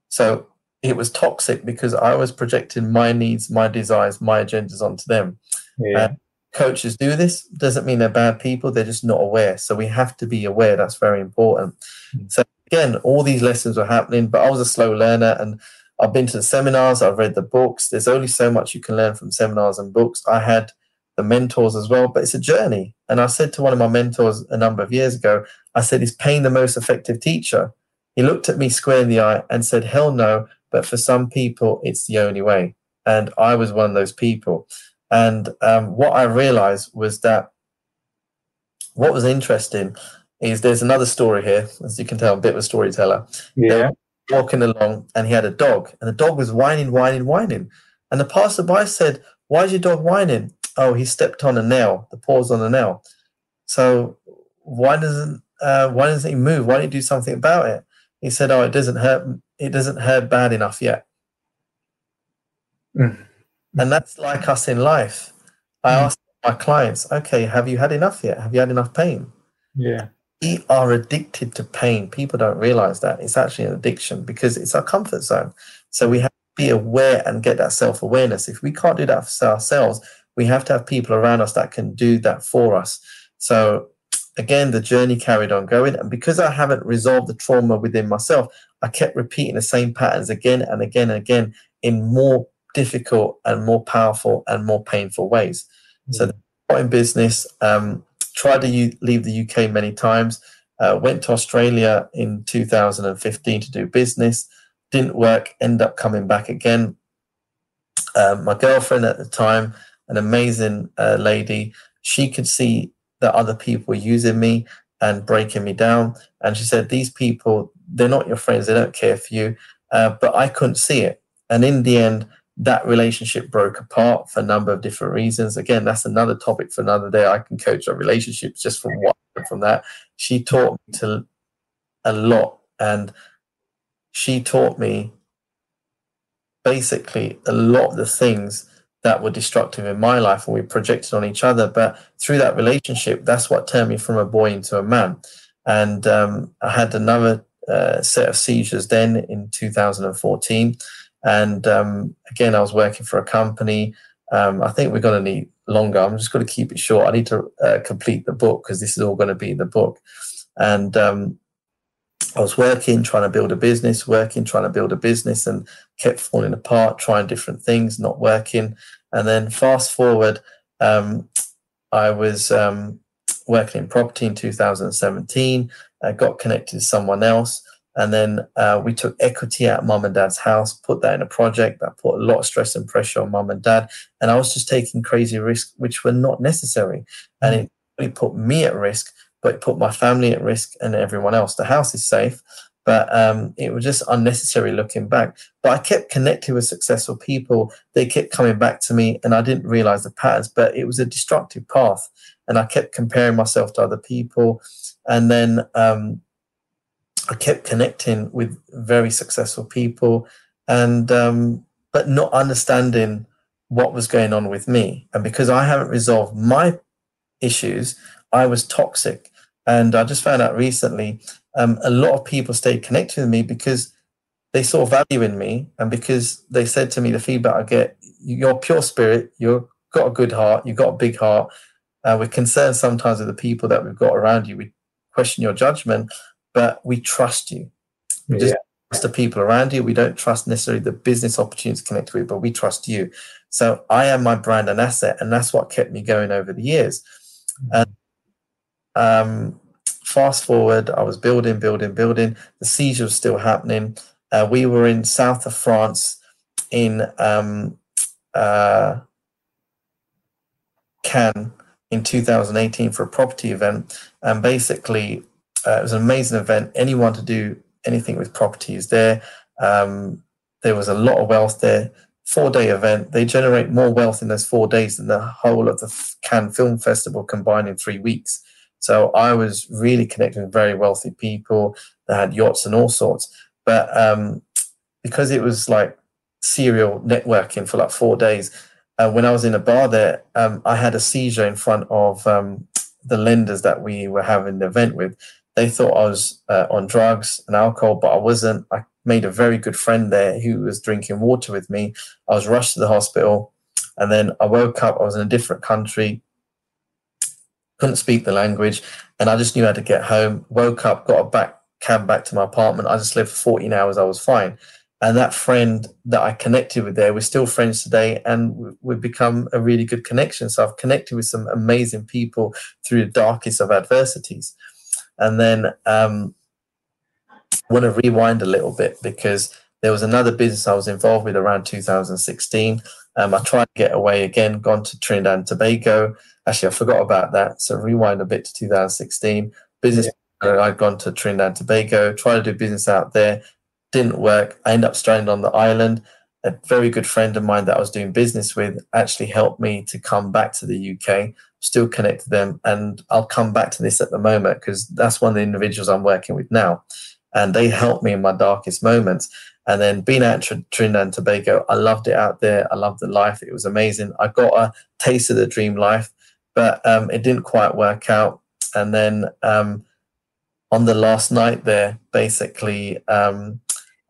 So it was toxic because i was projecting my needs my desires my agendas onto them. Yeah. and coaches do this doesn't mean they're bad people they're just not aware. So we have to be aware that's very important. Mm-hmm. so again all these lessons were happening but i was a slow learner and i've been to the seminars i've read the books. There's only so much you can learn from seminars and books. I had the mentors as well but it's a journey and i said to one of my mentors a number of years ago I said, Is pain the most effective teacher? He looked at me square in the eye and said, Hell no, but for some people, it's the only way. And I was one of those people. And um, what I realized was that what was interesting is there's another story here, as you can tell, I'm a bit of a storyteller. Yeah. Walking along, and he had a dog, and the dog was whining, whining, whining. And the passerby said, Why is your dog whining? Oh, he stepped on a nail, the paws on a nail. So why doesn't uh, why doesn't he move? Why don't you do something about it? He said, oh, it doesn't hurt. It doesn't hurt bad enough yet. Mm. And that's like us in life. I mm. ask my clients, okay, have you had enough yet? Have you had enough pain? Yeah. We are addicted to pain. People don't realize that. It's actually an addiction because it's our comfort zone. So we have to be aware and get that self awareness. If we can't do that for ourselves, we have to have people around us that can do that for us. So again, the journey carried on going. And because I haven't resolved the trauma within myself, I kept repeating the same patterns again and again and again in more difficult and more powerful and more painful ways. Mm-hmm. So, in business, um, tried to u- leave the UK many times, uh, went to Australia in 2015 to do business, didn't work, end up coming back again. Um, my girlfriend at the time, an amazing uh, lady, she could see that other people were using me and breaking me down. And she said, These people, they're not your friends, they don't care for you. Uh, but I couldn't see it. And in the end, that relationship broke apart for a number of different reasons. Again, that's another topic for another day. I can coach on relationships just from what from that. She taught me to a lot, and she taught me basically a lot of the things that were destructive in my life and we projected on each other. But through that relationship, that's what turned me from a boy into a man. And um, I had another uh, set of seizures then in 2014. And um, again, I was working for a company. Um, I think we're going to need longer. I'm just going to keep it short. I need to uh, complete the book because this is all going to be in the book. And um, I was working, trying to build a business, working, trying to build a business, and kept falling apart, trying different things, not working. And then fast forward, um, I was um, working in property in 2017. I got connected to someone else. And then uh, we took equity out mum and dad's house, put that in a project that put a lot of stress and pressure on mum and dad. And I was just taking crazy risks, which were not necessary. And it really put me at risk, but it put my family at risk and everyone else. The house is safe, but um, it was just unnecessary looking back. But I kept connecting with successful people. They kept coming back to me, and I didn't realize the patterns, but it was a destructive path. And I kept comparing myself to other people. And then um, I kept connecting with very successful people, and um, but not understanding what was going on with me. And because I haven't resolved my issues, I was toxic. And I just found out recently, um, a lot of people stayed connected with me because they saw value in me, and because they said to me the feedback I get, you're pure spirit, you've got a good heart, you've got a big heart. Uh, we're concerned sometimes with the people that we've got around you. We question your judgment, but we trust you. We just trust the people around you. We don't trust necessarily the business opportunities connected with, but we trust you. So I am my brand and asset, and that's what kept me going over the years. And um, fast forward, I was building, building, building. The siege was still happening. Uh, we were in south of France in um, uh, Cannes in 2018 for a property event, and basically uh, it was an amazing event. Anyone to do anything with property is there. Um, there was a lot of wealth there. Four day event. They generate more wealth in those four days than the whole of the Cannes Film Festival combined in three weeks. So I was really connecting with very wealthy people that had yachts and all sorts. But um, because it was like serial networking for like four days, uh, when I was in a bar there, um, I had a seizure in front of um, the lenders that we were having the event with they thought I was uh, on drugs and alcohol, but I wasn't. I made a very good friend there who was drinking water with me. I was rushed to the hospital, and then I woke up. I was in a different country, couldn't speak the language, and I just knew how to get home. Woke up, got a back cab back to my apartment. I just lived for 14 hours. I was fine. And that friend that I connected with there, we're still friends today, and we've become a really good connection. So I've connected with some amazing people through the darkest of adversities. And then um, want to rewind a little bit because there was another business I was involved with around 2016. Um, I tried to get away again, gone to Trinidad and Tobago. Actually, I forgot about that. So rewind a bit to 2016. Business, yeah. I'd gone to Trinidad and Tobago, tried to do business out there, didn't work. I ended up stranded on the island. A very good friend of mine that I was doing business with actually helped me to come back to the UK still connect to them. And I'll come back to this at the moment because that's one of the individuals I'm working with now. And they helped me in my darkest moments. And then being at Trinidad and Tobago, I loved it out there. I loved the life. It was amazing. I got a taste of the dream life, but um, it didn't quite work out. And then um, on the last night there, basically, um,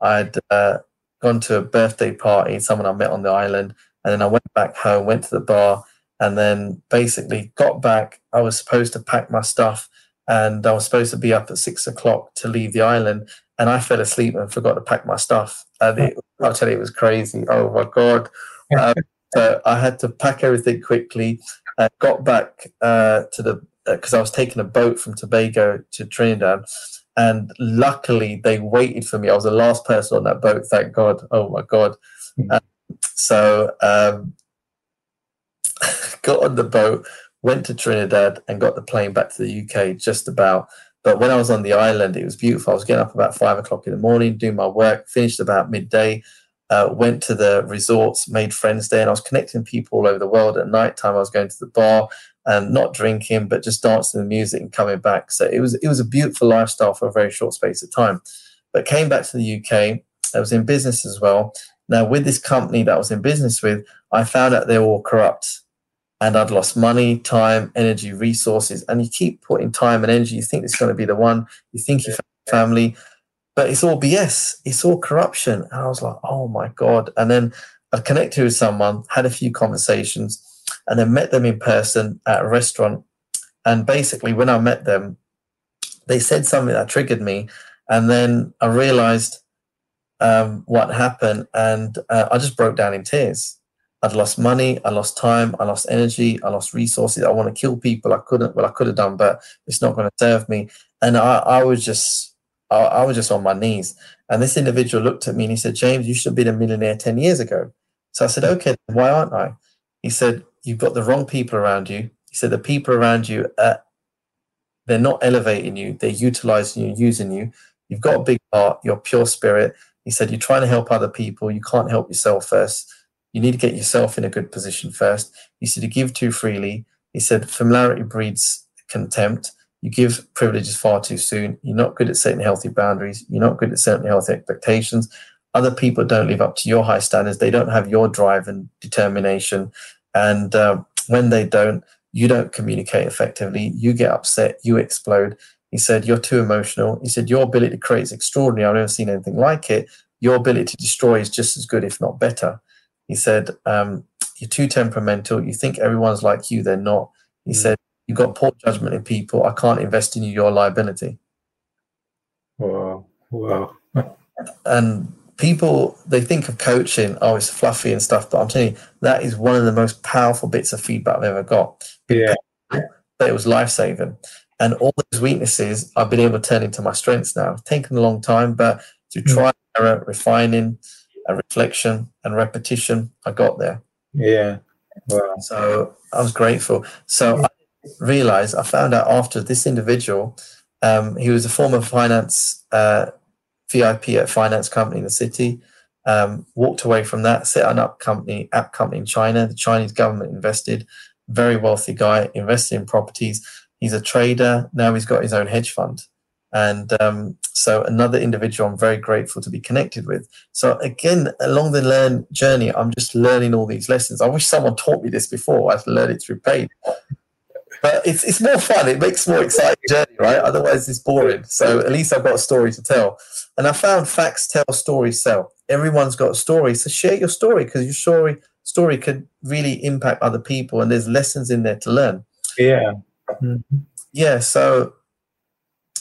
I'd uh, gone to a birthday party, someone I met on the island. And then I went back home, went to the bar, and then basically got back. I was supposed to pack my stuff and I was supposed to be up at six o'clock to leave the island. And I fell asleep and forgot to pack my stuff. And it, I'll tell you, it was crazy. Oh my God. Um, so I had to pack everything quickly. Uh, got back uh, to the, because uh, I was taking a boat from Tobago to Trinidad. And luckily, they waited for me. I was the last person on that boat, thank God. Oh my God. Mm-hmm. Um, so um, got on the boat, went to Trinidad, and got the plane back to the UK just about. But when I was on the island, it was beautiful. I was getting up about five o'clock in the morning, doing my work, finished about midday, uh, went to the resorts, made friends there, and I was connecting people all over the world. At night time, I was going to the bar and not drinking, but just dancing the music and coming back. So it was it was a beautiful lifestyle for a very short space of time. But came back to the UK. I was in business as well. Now, with this company that I was in business with, I found out they were all corrupt and I'd lost money, time, energy, resources. And you keep putting time and energy. You think it's going to be the one. You think you family, but it's all BS. It's all corruption. And I was like, oh my god. And then I'd connected with someone, had a few conversations, and then met them in person at a restaurant. And basically, when I met them, they said something that triggered me. And then I realized um, what happened, and uh, I just broke down in tears. I'd lost money, I lost time, I lost energy, I lost resources. I want to kill people. I couldn't. Well, I could have done, but it's not going to serve me. And I, I was just, I, I, was just on my knees. And this individual looked at me and he said, "James, you should have been a millionaire ten years ago." So I said, "Okay, why aren't I?" He said, "You've got the wrong people around you." He said, "The people around you, they're not elevating you. They're utilizing you, using you. You've got a big heart. You're pure spirit." He said, "You're trying to help other people. You can't help yourself first you need to get yourself in a good position first. You said to give too freely. He said familiarity breeds contempt. You give privileges far too soon. You're not good at setting healthy boundaries. You're not good at setting healthy expectations. Other people don't live up to your high standards. They don't have your drive and determination. And uh, when they don't, you don't communicate effectively. You get upset. You explode. He said, You're too emotional. He said, Your ability to create is extraordinary. I've never seen anything like it. Your ability to destroy is just as good, if not better. He said, um, You're too temperamental. You think everyone's like you. They're not. He mm. said, You've got poor judgment in people. I can't invest in you. Your liability. Wow. Wow. and people, they think of coaching, oh, it's fluffy and stuff. But I'm telling you, that is one of the most powerful bits of feedback I've ever got. Yeah. That it was life saving. And all those weaknesses I've been able to turn into my strengths now. It's taken a long time, but through mm. trial, error, refining, a reflection and repetition, I got there. Yeah. Wow. So I was grateful. So I realized, I found out after this individual, um, he was a former finance uh, VIP at a finance company in the city. Um, walked away from that, set an up company, app company in China. The Chinese government invested. Very wealthy guy, invested in properties. He's a trader. Now he's got his own hedge fund. And um, so another individual I'm very grateful to be connected with. So again, along the learn journey, I'm just learning all these lessons. I wish someone taught me this before. I've learned it through pain. But it's it's more fun. It makes more exciting journey, right? Otherwise, it's boring. So at least I've got a story to tell. And I found facts tell, stories sell. Everyone's got a story, so share your story because your story story could really impact other people, and there's lessons in there to learn. Yeah. Mm-hmm. Yeah. So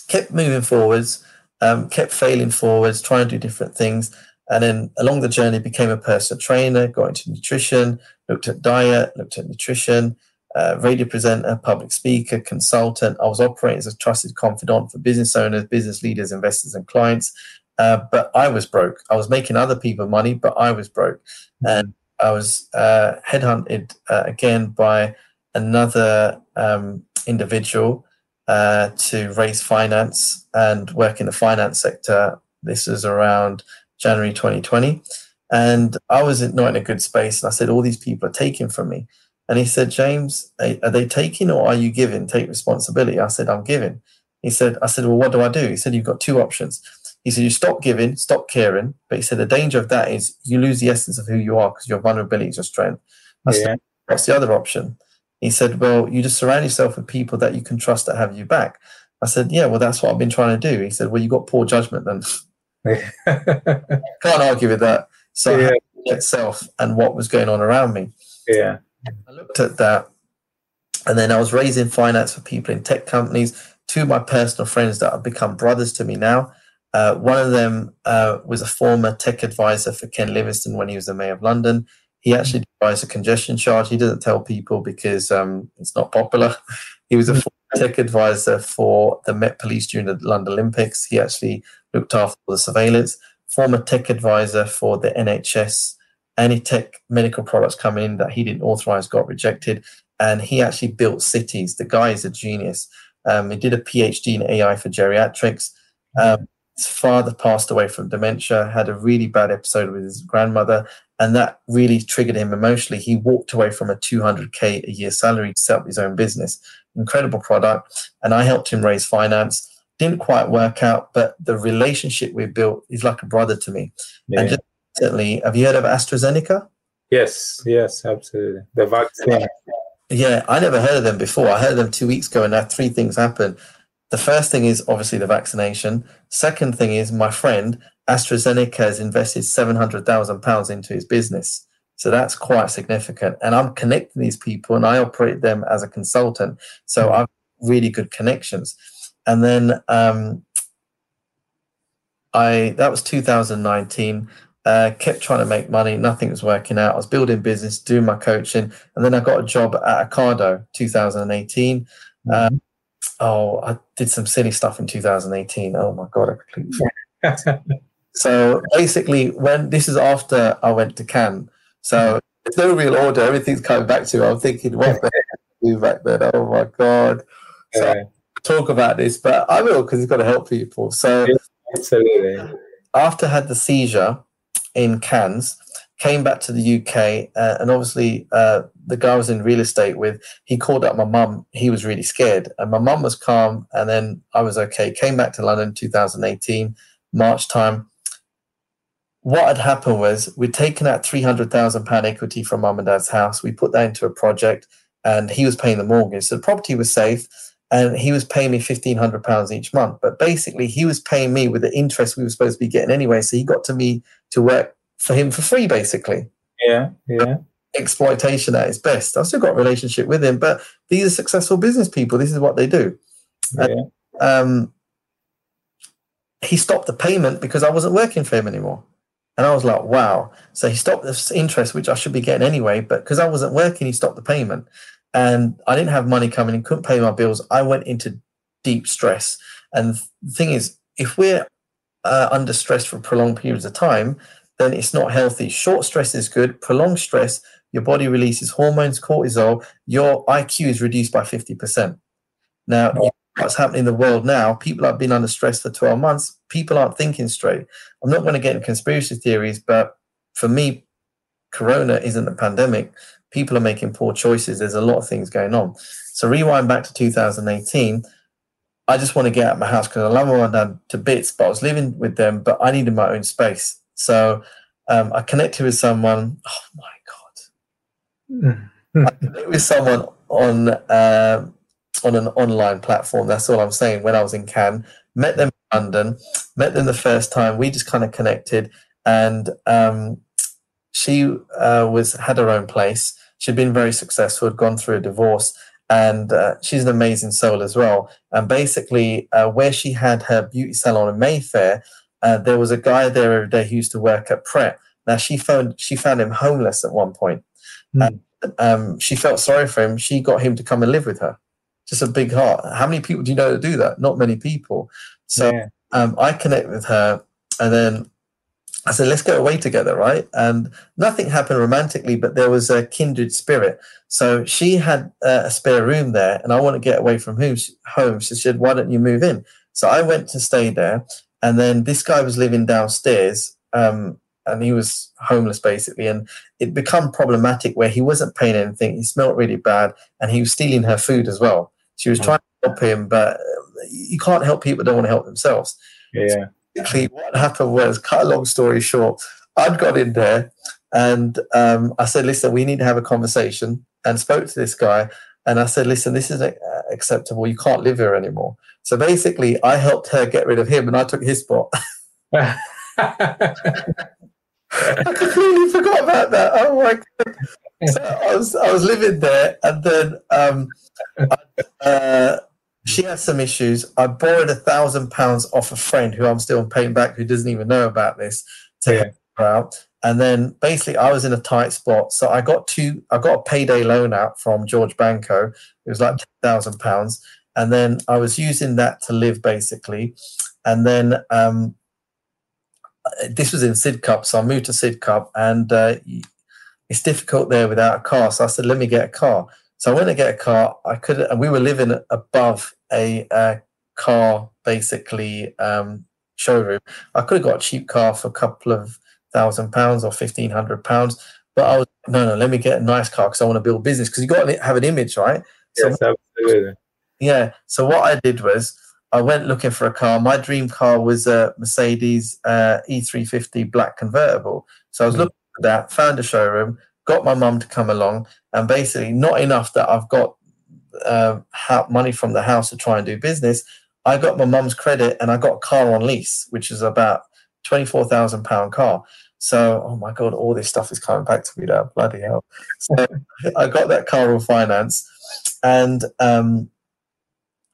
kept moving forwards, um, kept failing forwards, trying to do different things. And then along the journey, became a personal trainer, got into nutrition, looked at diet, looked at nutrition, uh, radio presenter, public speaker, consultant. I was operating as a trusted confidant for business owners, business leaders, investors, and clients. Uh, but I was broke. I was making other people money, but I was broke. And I was uh, headhunted uh, again by another um, individual uh, to raise finance and work in the finance sector. This was around January 2020. And I was not in a good space. And I said, All these people are taking from me. And he said, James, are they taking or are you giving? Take responsibility. I said, I'm giving. He said, I said, Well, what do I do? He said, You've got two options. He said, You stop giving, stop caring. But he said, The danger of that is you lose the essence of who you are because your vulnerability is your strength. I yeah. said, What's the other option? He said, Well, you just surround yourself with people that you can trust that have you back. I said, Yeah, well, that's what I've been trying to do. He said, Well, you got poor judgment then. Can't argue with that. So yeah. Itself and what was going on around me. Yeah. I looked at that and then I was raising finance for people in tech companies. Two of my personal friends that have become brothers to me now. Uh, one of them uh, was a former tech advisor for Ken Livingstone when he was the mayor of London. He actually devised a congestion charge. He doesn't tell people because um, it's not popular. He was a mm. tech advisor for the Met Police during the London Olympics. He actually looked after the surveillance. Former tech advisor for the NHS. Any tech medical products coming in that he didn't authorize got rejected. And he actually built cities. The guy is a genius. Um, he did a PhD in AI for geriatrics. Um, his father passed away from dementia, had a really bad episode with his grandmother, and that really triggered him emotionally. He walked away from a 200k a year salary to set up his own business. Incredible product, and I helped him raise finance. Didn't quite work out, but the relationship we built is like a brother to me. Yeah. And just recently, have you heard of AstraZeneca? Yes, yes, absolutely. The vaccine. Yeah, I never heard of them before. I heard of them two weeks ago, and now three things happened. The first thing is obviously the vaccination. Second thing is my friend AstraZeneca has invested seven hundred thousand pounds into his business. So that's quite significant. And I'm connecting these people and I operate them as a consultant. So I've really good connections. And then um, I that was 2019. Uh, kept trying to make money, nothing was working out. I was building business, doing my coaching, and then I got a job at Ocado 2018. Mm-hmm. Um, oh, I did some silly stuff in 2018. Oh my god, I completely. so basically, when this is after I went to Cannes, so there's no real order. Everything's coming back to. I'm thinking, what the heck did I do back then? Oh my god. So yeah. talk about this, but I will because it's got to help people. So absolutely. After I had the seizure in Cannes, came back to the UK, uh, and obviously uh, the guy I was in real estate with, he called up my mum. He was really scared, and my mum was calm, and then I was okay. Came back to London 2018 March time what had happened was we'd taken out three hundred thousand pound equity from mum and dad's house. We put that into a project, and he was paying the mortgage. So the property was safe, and he was paying me fifteen hundred pounds each month. But basically, he was paying me with the interest we were supposed to be getting anyway. So he got to me to work for him for free, basically. Yeah, yeah. Exploitation at its best. I've still got a relationship with him, but these are successful business people. This is what they do. Yeah. And, um, he stopped the payment because I wasn't working for him anymore. And I was like, wow. So he stopped this interest, which I should be getting anyway. But because I wasn't working, he stopped the payment. And I didn't have money coming in, couldn't pay my bills. I went into deep stress. And the thing is, if we're uh, under stress for prolonged periods of time, then it's not healthy. Short stress is good. Prolonged stress, your body releases hormones, cortisol, your IQ is reduced by 50%. Now, what's happening in the world now, people have been under stress for 12 months. People aren't thinking straight. I'm not going to get into conspiracy theories, but for me, Corona isn't a pandemic. People are making poor choices. There's a lot of things going on. So rewind back to 2018. I just want to get out of my house because I love my dad to bits, but I was living with them, but I needed my own space. So um, I connected with someone. Oh my god! I connected with someone on uh, on an online platform. That's all I'm saying. When I was in Cannes, met them in London, met them the first time. We just kind of connected, and um, she uh, was had her own place. She'd been very successful, had gone through a divorce, and uh, she's an amazing soul as well. And basically, uh, where she had her beauty salon in Mayfair, uh, there was a guy there every day who used to work at Pret. Now she found she found him homeless at one point. Mm. And, um, she felt sorry for him. She got him to come and live with her just a big heart. How many people do you know that do that? Not many people. So yeah. um, I connect with her, and then I said, "Let's go away together, right?" And nothing happened romantically, but there was a kindred spirit. So she had uh, a spare room there, and I want to get away from home. Home, she said, "Why don't you move in?" So I went to stay there, and then this guy was living downstairs. Um, and he was homeless basically and it became problematic where he wasn't paying anything he smelled really bad and he was stealing her food as well she was trying to help him, but you can't help people that don't want to help themselves. Yeah. So what happened was, cut a long story short, I'd got in there and um, I said, listen, we need to have a conversation and spoke to this guy. And I said, listen, this isn't acceptable. You can't live here anymore. So basically, I helped her get rid of him and I took his spot. I completely forgot about that. Oh my god! So I was I was living there, and then um, uh, she had some issues. I borrowed a thousand pounds off a friend who I'm still paying back, who doesn't even know about this, to yeah. help her out. And then basically, I was in a tight spot, so I got two. I got a payday loan out from George Banco. It was like ten thousand pounds, and then I was using that to live basically. And then um, this was in Sidcup, so I moved to Sidcup, and uh, it's difficult there without a car. So I said, "Let me get a car." So I went to get a car. I could, and we were living above a, a car basically um, showroom. I could have got a cheap car for a couple of thousand pounds or fifteen hundred pounds, but I was no, no. Let me get a nice car because I want to build business because you got to have an image, right? Yes, so, absolutely. Yeah. So what I did was I went looking for a car. My dream car was a Mercedes uh, E350 black convertible. So I was mm-hmm. looking for that. Found a showroom got my mum to come along, and basically not enough that I've got uh, money from the house to try and do business. I got my mum's credit and I got a car on lease, which is about twenty four thousand pound car. So, oh my God, all this stuff is coming back to me now. Bloody hell. So I got that car on finance and um,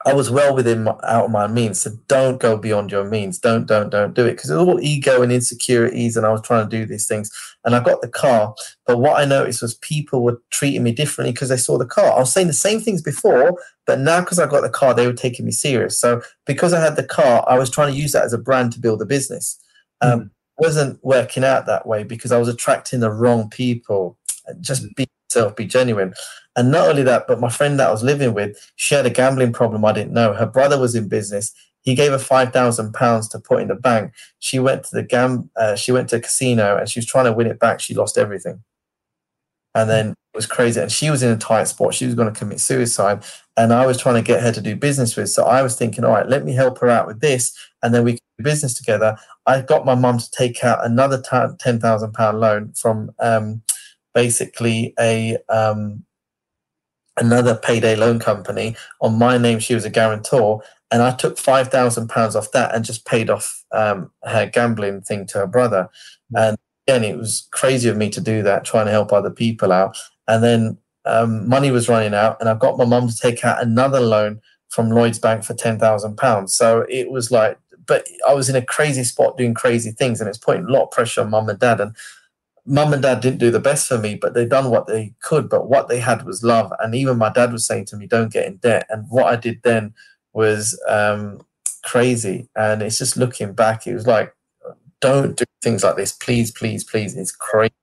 I was well within my, out of my means. So don't go beyond your means. Don't, don't, don't do it because it's all ego and insecurities. And I was trying to do these things and I got the car. But what I noticed was people were treating me differently because they saw the car. I was saying the same things before, but now because I got the car, they were taking me serious. So because I had the car, I was trying to use that as a brand to build a business. Um, mm wasn't working out that way because I was attracting the wrong people. Just be yourself, be genuine. And not only that, but my friend that I was living with, she had a gambling problem I didn't know. Her brother was in business. He gave her five thousand pounds to put in the bank. She went to the gam. Uh, she went to a casino and she was trying to win it back. She lost everything, and then it was crazy. And she was in a tight spot. She was going to commit suicide, and I was trying to get her to do business with. So I was thinking, all right, let me help her out with this, and then we can do business together. I got my mum to take out another ten thousand pound loan from um, basically a um, another payday loan company on my name. She was a guarantor, and I took five thousand pounds off that and just paid off um, her gambling thing to her brother. Mm-hmm. And again, it was crazy of me to do that, trying to help other people out. And then um, money was running out, and I got my mum to take out another loan from Lloyds Bank for ten thousand pounds. So it was like but I was in a crazy spot doing crazy things, and it's putting a lot of pressure on mum and dad. And mum and dad didn't do the best for me, but they done what they could. But what they had was love. And even my dad was saying to me, "Don't get in debt." And what I did then was um, crazy. And it's just looking back, it was like, "Don't do things like this, please, please, please." It's crazy.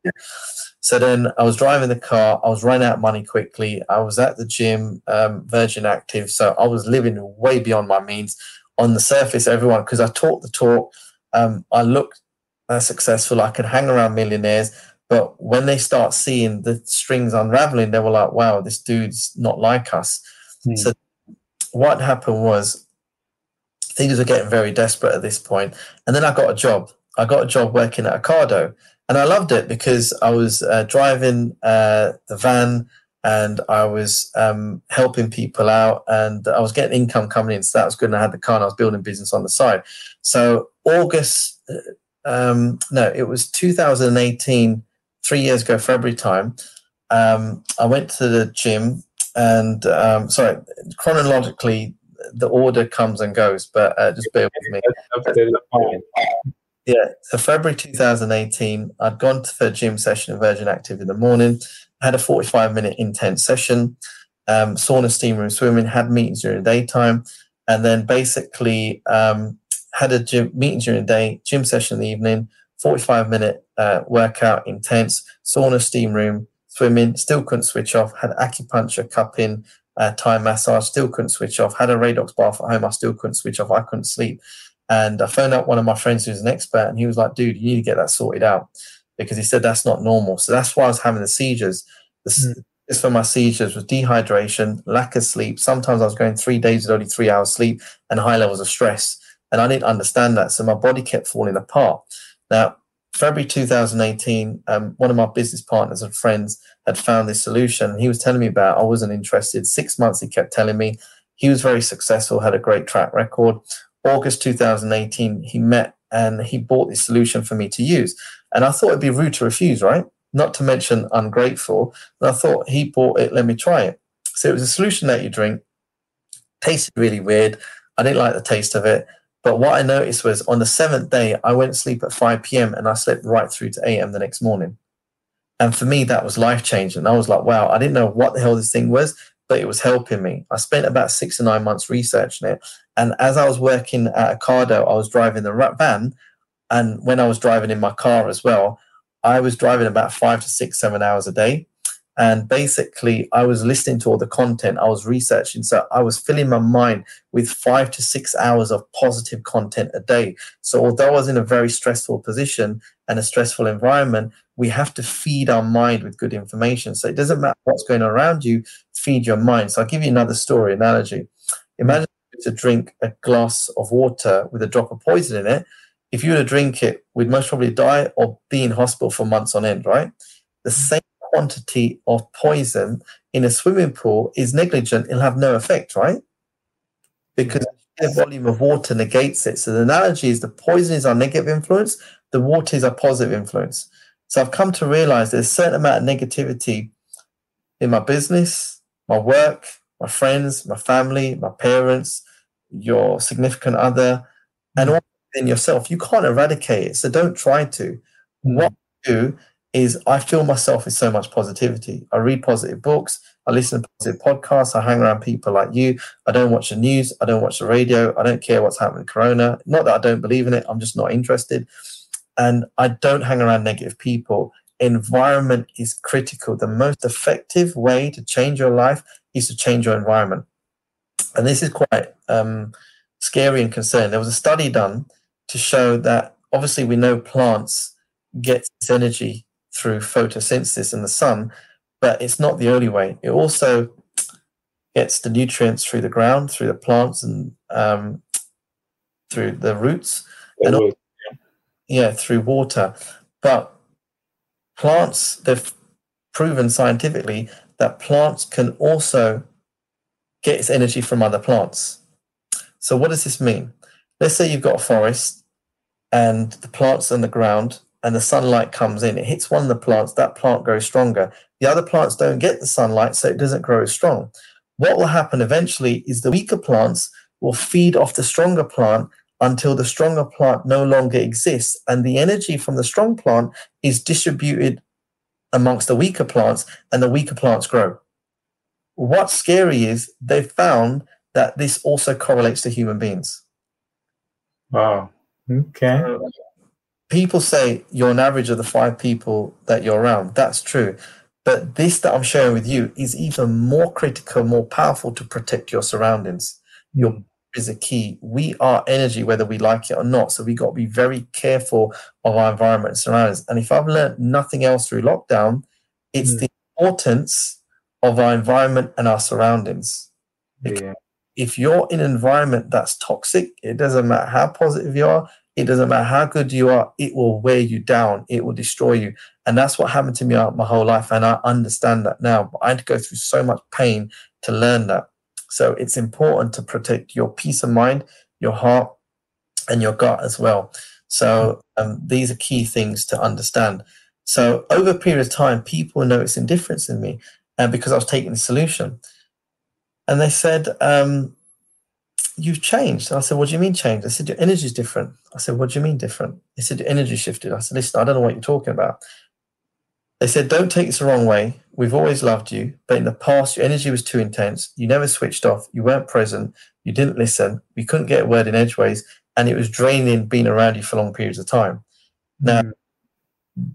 So then I was driving the car. I was running out money quickly. I was at the gym, um, Virgin Active. So I was living way beyond my means on the surface, everyone, because I talk the talk, um, I look uh, successful, I can hang around millionaires. But when they start seeing the strings unraveling, they were like, wow, this dude's not like us. Mm. So what happened was things were getting very desperate at this point. And then I got a job. I got a job working at Ocado. And I loved it because I was uh, driving uh, the van and I was um, helping people out and I was getting income coming in. So that was good. And I had the car and I was building business on the side. So August, uh, um, no, it was 2018, three years ago, February time. Um, I went to the gym and um, sorry, chronologically, the order comes and goes, but uh, just bear with me. Yeah, so February 2018, I'd gone to the gym session in Virgin Active in the morning had a 45 minute intense session, um, sauna, steam room, swimming, had meetings during the daytime, and then basically um, had a gym meeting during the day, gym session in the evening, 45 minute uh, workout, intense, sauna, steam room, swimming, still couldn't switch off, had acupuncture, cupping, uh, Thai massage, still couldn't switch off, had a Radox bath at home, I still couldn't switch off, I couldn't sleep. And I phoned up one of my friends who's an expert, and he was like, dude, you need to get that sorted out because he said that's not normal. So that's why I was having the seizures. This mm. for my seizures was dehydration, lack of sleep. Sometimes I was going three days with only three hours sleep and high levels of stress. And I didn't understand that. So my body kept falling apart. Now, February 2018, um, one of my business partners and friends had found this solution. He was telling me about I wasn't interested. Six months he kept telling me. He was very successful, had a great track record. August 2018, he met and he bought this solution for me to use. And I thought it'd be rude to refuse, right? Not to mention ungrateful. And I thought he bought it, let me try it. So it was a solution that you drink. Tasted really weird. I didn't like the taste of it. But what I noticed was on the seventh day, I went to sleep at 5 p.m. and I slept right through to 8 a.m. the next morning. And for me, that was life changing. I was like, wow, I didn't know what the hell this thing was, but it was helping me. I spent about six to nine months researching it. And as I was working at Ocado, I was driving the van and when I was driving in my car as well, I was driving about five to six, seven hours a day. And basically, I was listening to all the content, I was researching. So I was filling my mind with five to six hours of positive content a day. So, although I was in a very stressful position and a stressful environment, we have to feed our mind with good information. So, it doesn't matter what's going on around you, feed your mind. So, I'll give you another story analogy. Imagine to drink a glass of water with a drop of poison in it if you were to drink it, we'd most probably die or be in hospital for months on end, right? The same quantity of poison in a swimming pool is negligent, it'll have no effect, right? Because the volume of water negates it. So the analogy is the poison is our negative influence, the water is our positive influence. So I've come to realize there's a certain amount of negativity in my business, my work, my friends, my family, my parents, your significant other, and hmm. all in yourself. You can't eradicate it. So don't try to. What hmm. I do is I fill myself with so much positivity. I read positive books. I listen to positive podcasts. I hang around people like you. I don't watch the news. I don't watch the radio. I don't care what's happening Corona. Not that I don't believe in it. I'm just not interested. And I don't hang around negative people. Environment is critical. The most effective way to change your life is to change your environment. And this is quite um, scary and concerning. There was a study done to show that obviously we know plants get its energy through photosynthesis in the sun, but it's not the only way. It also gets the nutrients through the ground, through the plants, and um, through the roots, and also, yeah, through water. But plants, they've proven scientifically that plants can also get its energy from other plants. So, what does this mean? Let's say you've got a forest and the plants on the ground and the sunlight comes in, it hits one of the plants, that plant grows stronger. The other plants don't get the sunlight, so it doesn't grow as strong. What will happen eventually is the weaker plants will feed off the stronger plant until the stronger plant no longer exists. And the energy from the strong plant is distributed amongst the weaker plants, and the weaker plants grow. What's scary is they've found that this also correlates to human beings. Wow. Okay uh, people say you're an average of the five people that you're around. That's true. But this that I'm sharing with you is even more critical, more powerful to protect your surroundings. Your is a key. We are energy, whether we like it or not. So we got to be very careful of our environment and surroundings. And if I've learned nothing else through lockdown, it's mm. the importance of our environment and our surroundings. Yeah. If you're in an environment that's toxic, it doesn't matter how positive you are, it doesn't matter how good you are, it will wear you down, it will destroy you. And that's what happened to me my whole life. And I understand that now. But I had to go through so much pain to learn that. So it's important to protect your peace of mind, your heart, and your gut as well. So um, these are key things to understand. So over a period of time, people noticed a difference in me, uh, because I was taking the solution, and they said, um, you've changed. And I said, what do you mean changed? I said, your energy is different. I said, what do you mean different? They said, your energy shifted. I said, listen, I don't know what you're talking about. They said, don't take this the wrong way. We've always loved you, but in the past, your energy was too intense. You never switched off. You weren't present. You didn't listen. We couldn't get a word in edgeways, and it was draining being around you for long periods of time. Now, mm.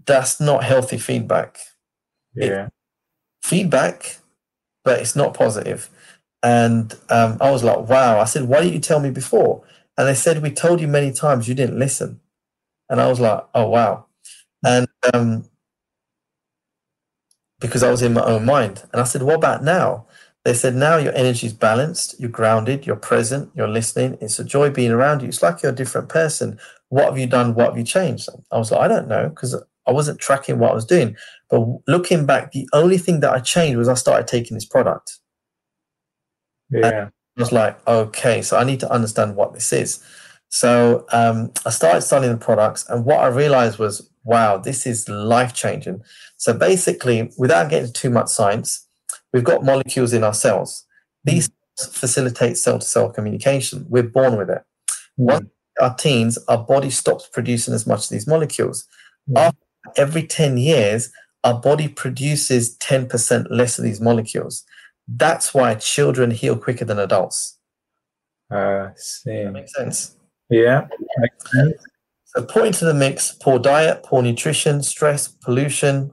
that's not healthy feedback. Yeah. It, feedback, but it's not positive. And um, I was like, wow. I said, why didn't you tell me before? And they said, we told you many times, you didn't listen. And I was like, oh, wow. And um, because I was in my own mind. And I said, what about now? They said, now your energy is balanced, you're grounded, you're present, you're listening. It's a joy being around you. It's like you're a different person. What have you done? What have you changed? I was like, I don't know, because I wasn't tracking what I was doing. But looking back, the only thing that I changed was I started taking this product. Yeah. I was like, okay, so I need to understand what this is. So um, I started studying the products, and what I realized was, wow, this is life changing. So basically, without getting too much science, we've got molecules in our cells. These mm. facilitate cell to cell communication. We're born with it. Mm. Once our teens, our body stops producing as much of these molecules. Mm. After every 10 years, our body produces 10% less of these molecules. That's why children heal quicker than adults. Uh, see. That makes sense. Yeah. Makes sense. So, put into the mix poor diet, poor nutrition, stress, pollution,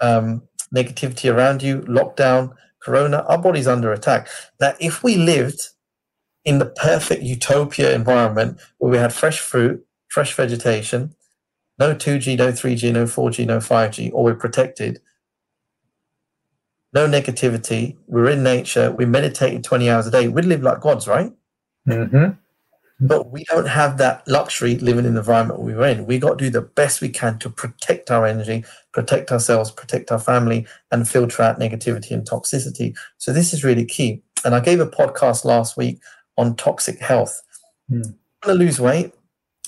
um, negativity around you, lockdown, corona, our body's under attack. Now, if we lived in the perfect utopia environment where we had fresh fruit, fresh vegetation, no 2G, no 3G, no 4G, no 5G, or we're protected, no negativity. We're in nature. We meditate 20 hours a day. We'd live like gods, right? Mm-hmm. But we don't have that luxury living in the environment we were in. We got to do the best we can to protect our energy, protect ourselves, protect our family, and filter out negativity and toxicity. So this is really key. And I gave a podcast last week on toxic health. Mm. Want to lose weight?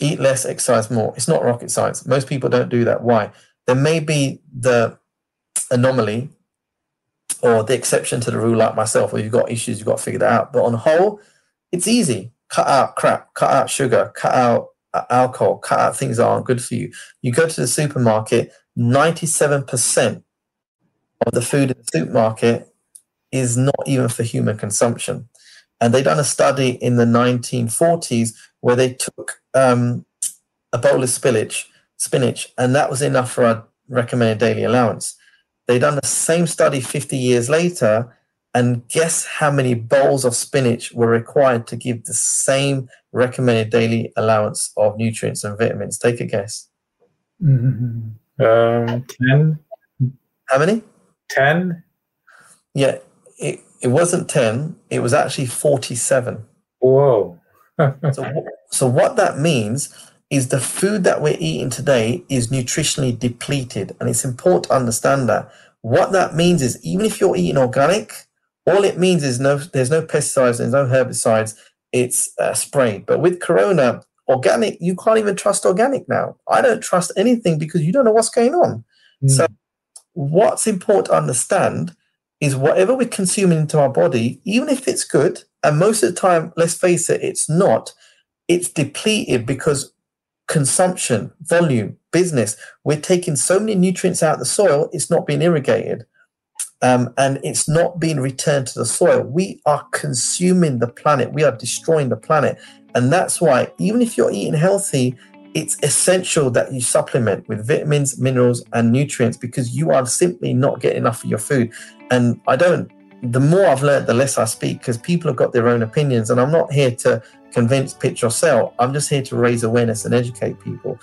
Eat less, exercise more. It's not rocket science. Most people don't do that. Why? There may be the anomaly or the exception to the rule, like myself, where you've got issues, you've got to figure that out. But on whole, it's easy. Cut out crap, cut out sugar, cut out uh, alcohol, cut out things that aren't good for you. You go to the supermarket, 97% of the food in the supermarket is not even for human consumption. And they done a study in the 1940s where they took um, a bowl of spinach, spinach, and that was enough for a recommended daily allowance. They done the same study 50 years later, and guess how many bowls of spinach were required to give the same recommended daily allowance of nutrients and vitamins? Take a guess. Mm-hmm. Um, 10. How many? 10. Yeah, it, it wasn't 10, it was actually 47. Whoa. so, so, what that means is the food that we're eating today is nutritionally depleted. And it's important to understand that. What that means is even if you're eating organic, all it means is no, there's no pesticides, there's no herbicides, it's uh, sprayed. But with Corona, organic, you can't even trust organic now. I don't trust anything because you don't know what's going on. Mm. So, what's important to understand is whatever we're consuming into our body, even if it's good, and most of the time, let's face it, it's not, it's depleted because consumption, volume, business, we're taking so many nutrients out of the soil, it's not being irrigated. Um, and it's not being returned to the soil. We are consuming the planet. We are destroying the planet. And that's why, even if you're eating healthy, it's essential that you supplement with vitamins, minerals, and nutrients because you are simply not getting enough of your food. And I don't, the more I've learned, the less I speak because people have got their own opinions. And I'm not here to convince, pitch, or sell. I'm just here to raise awareness and educate people.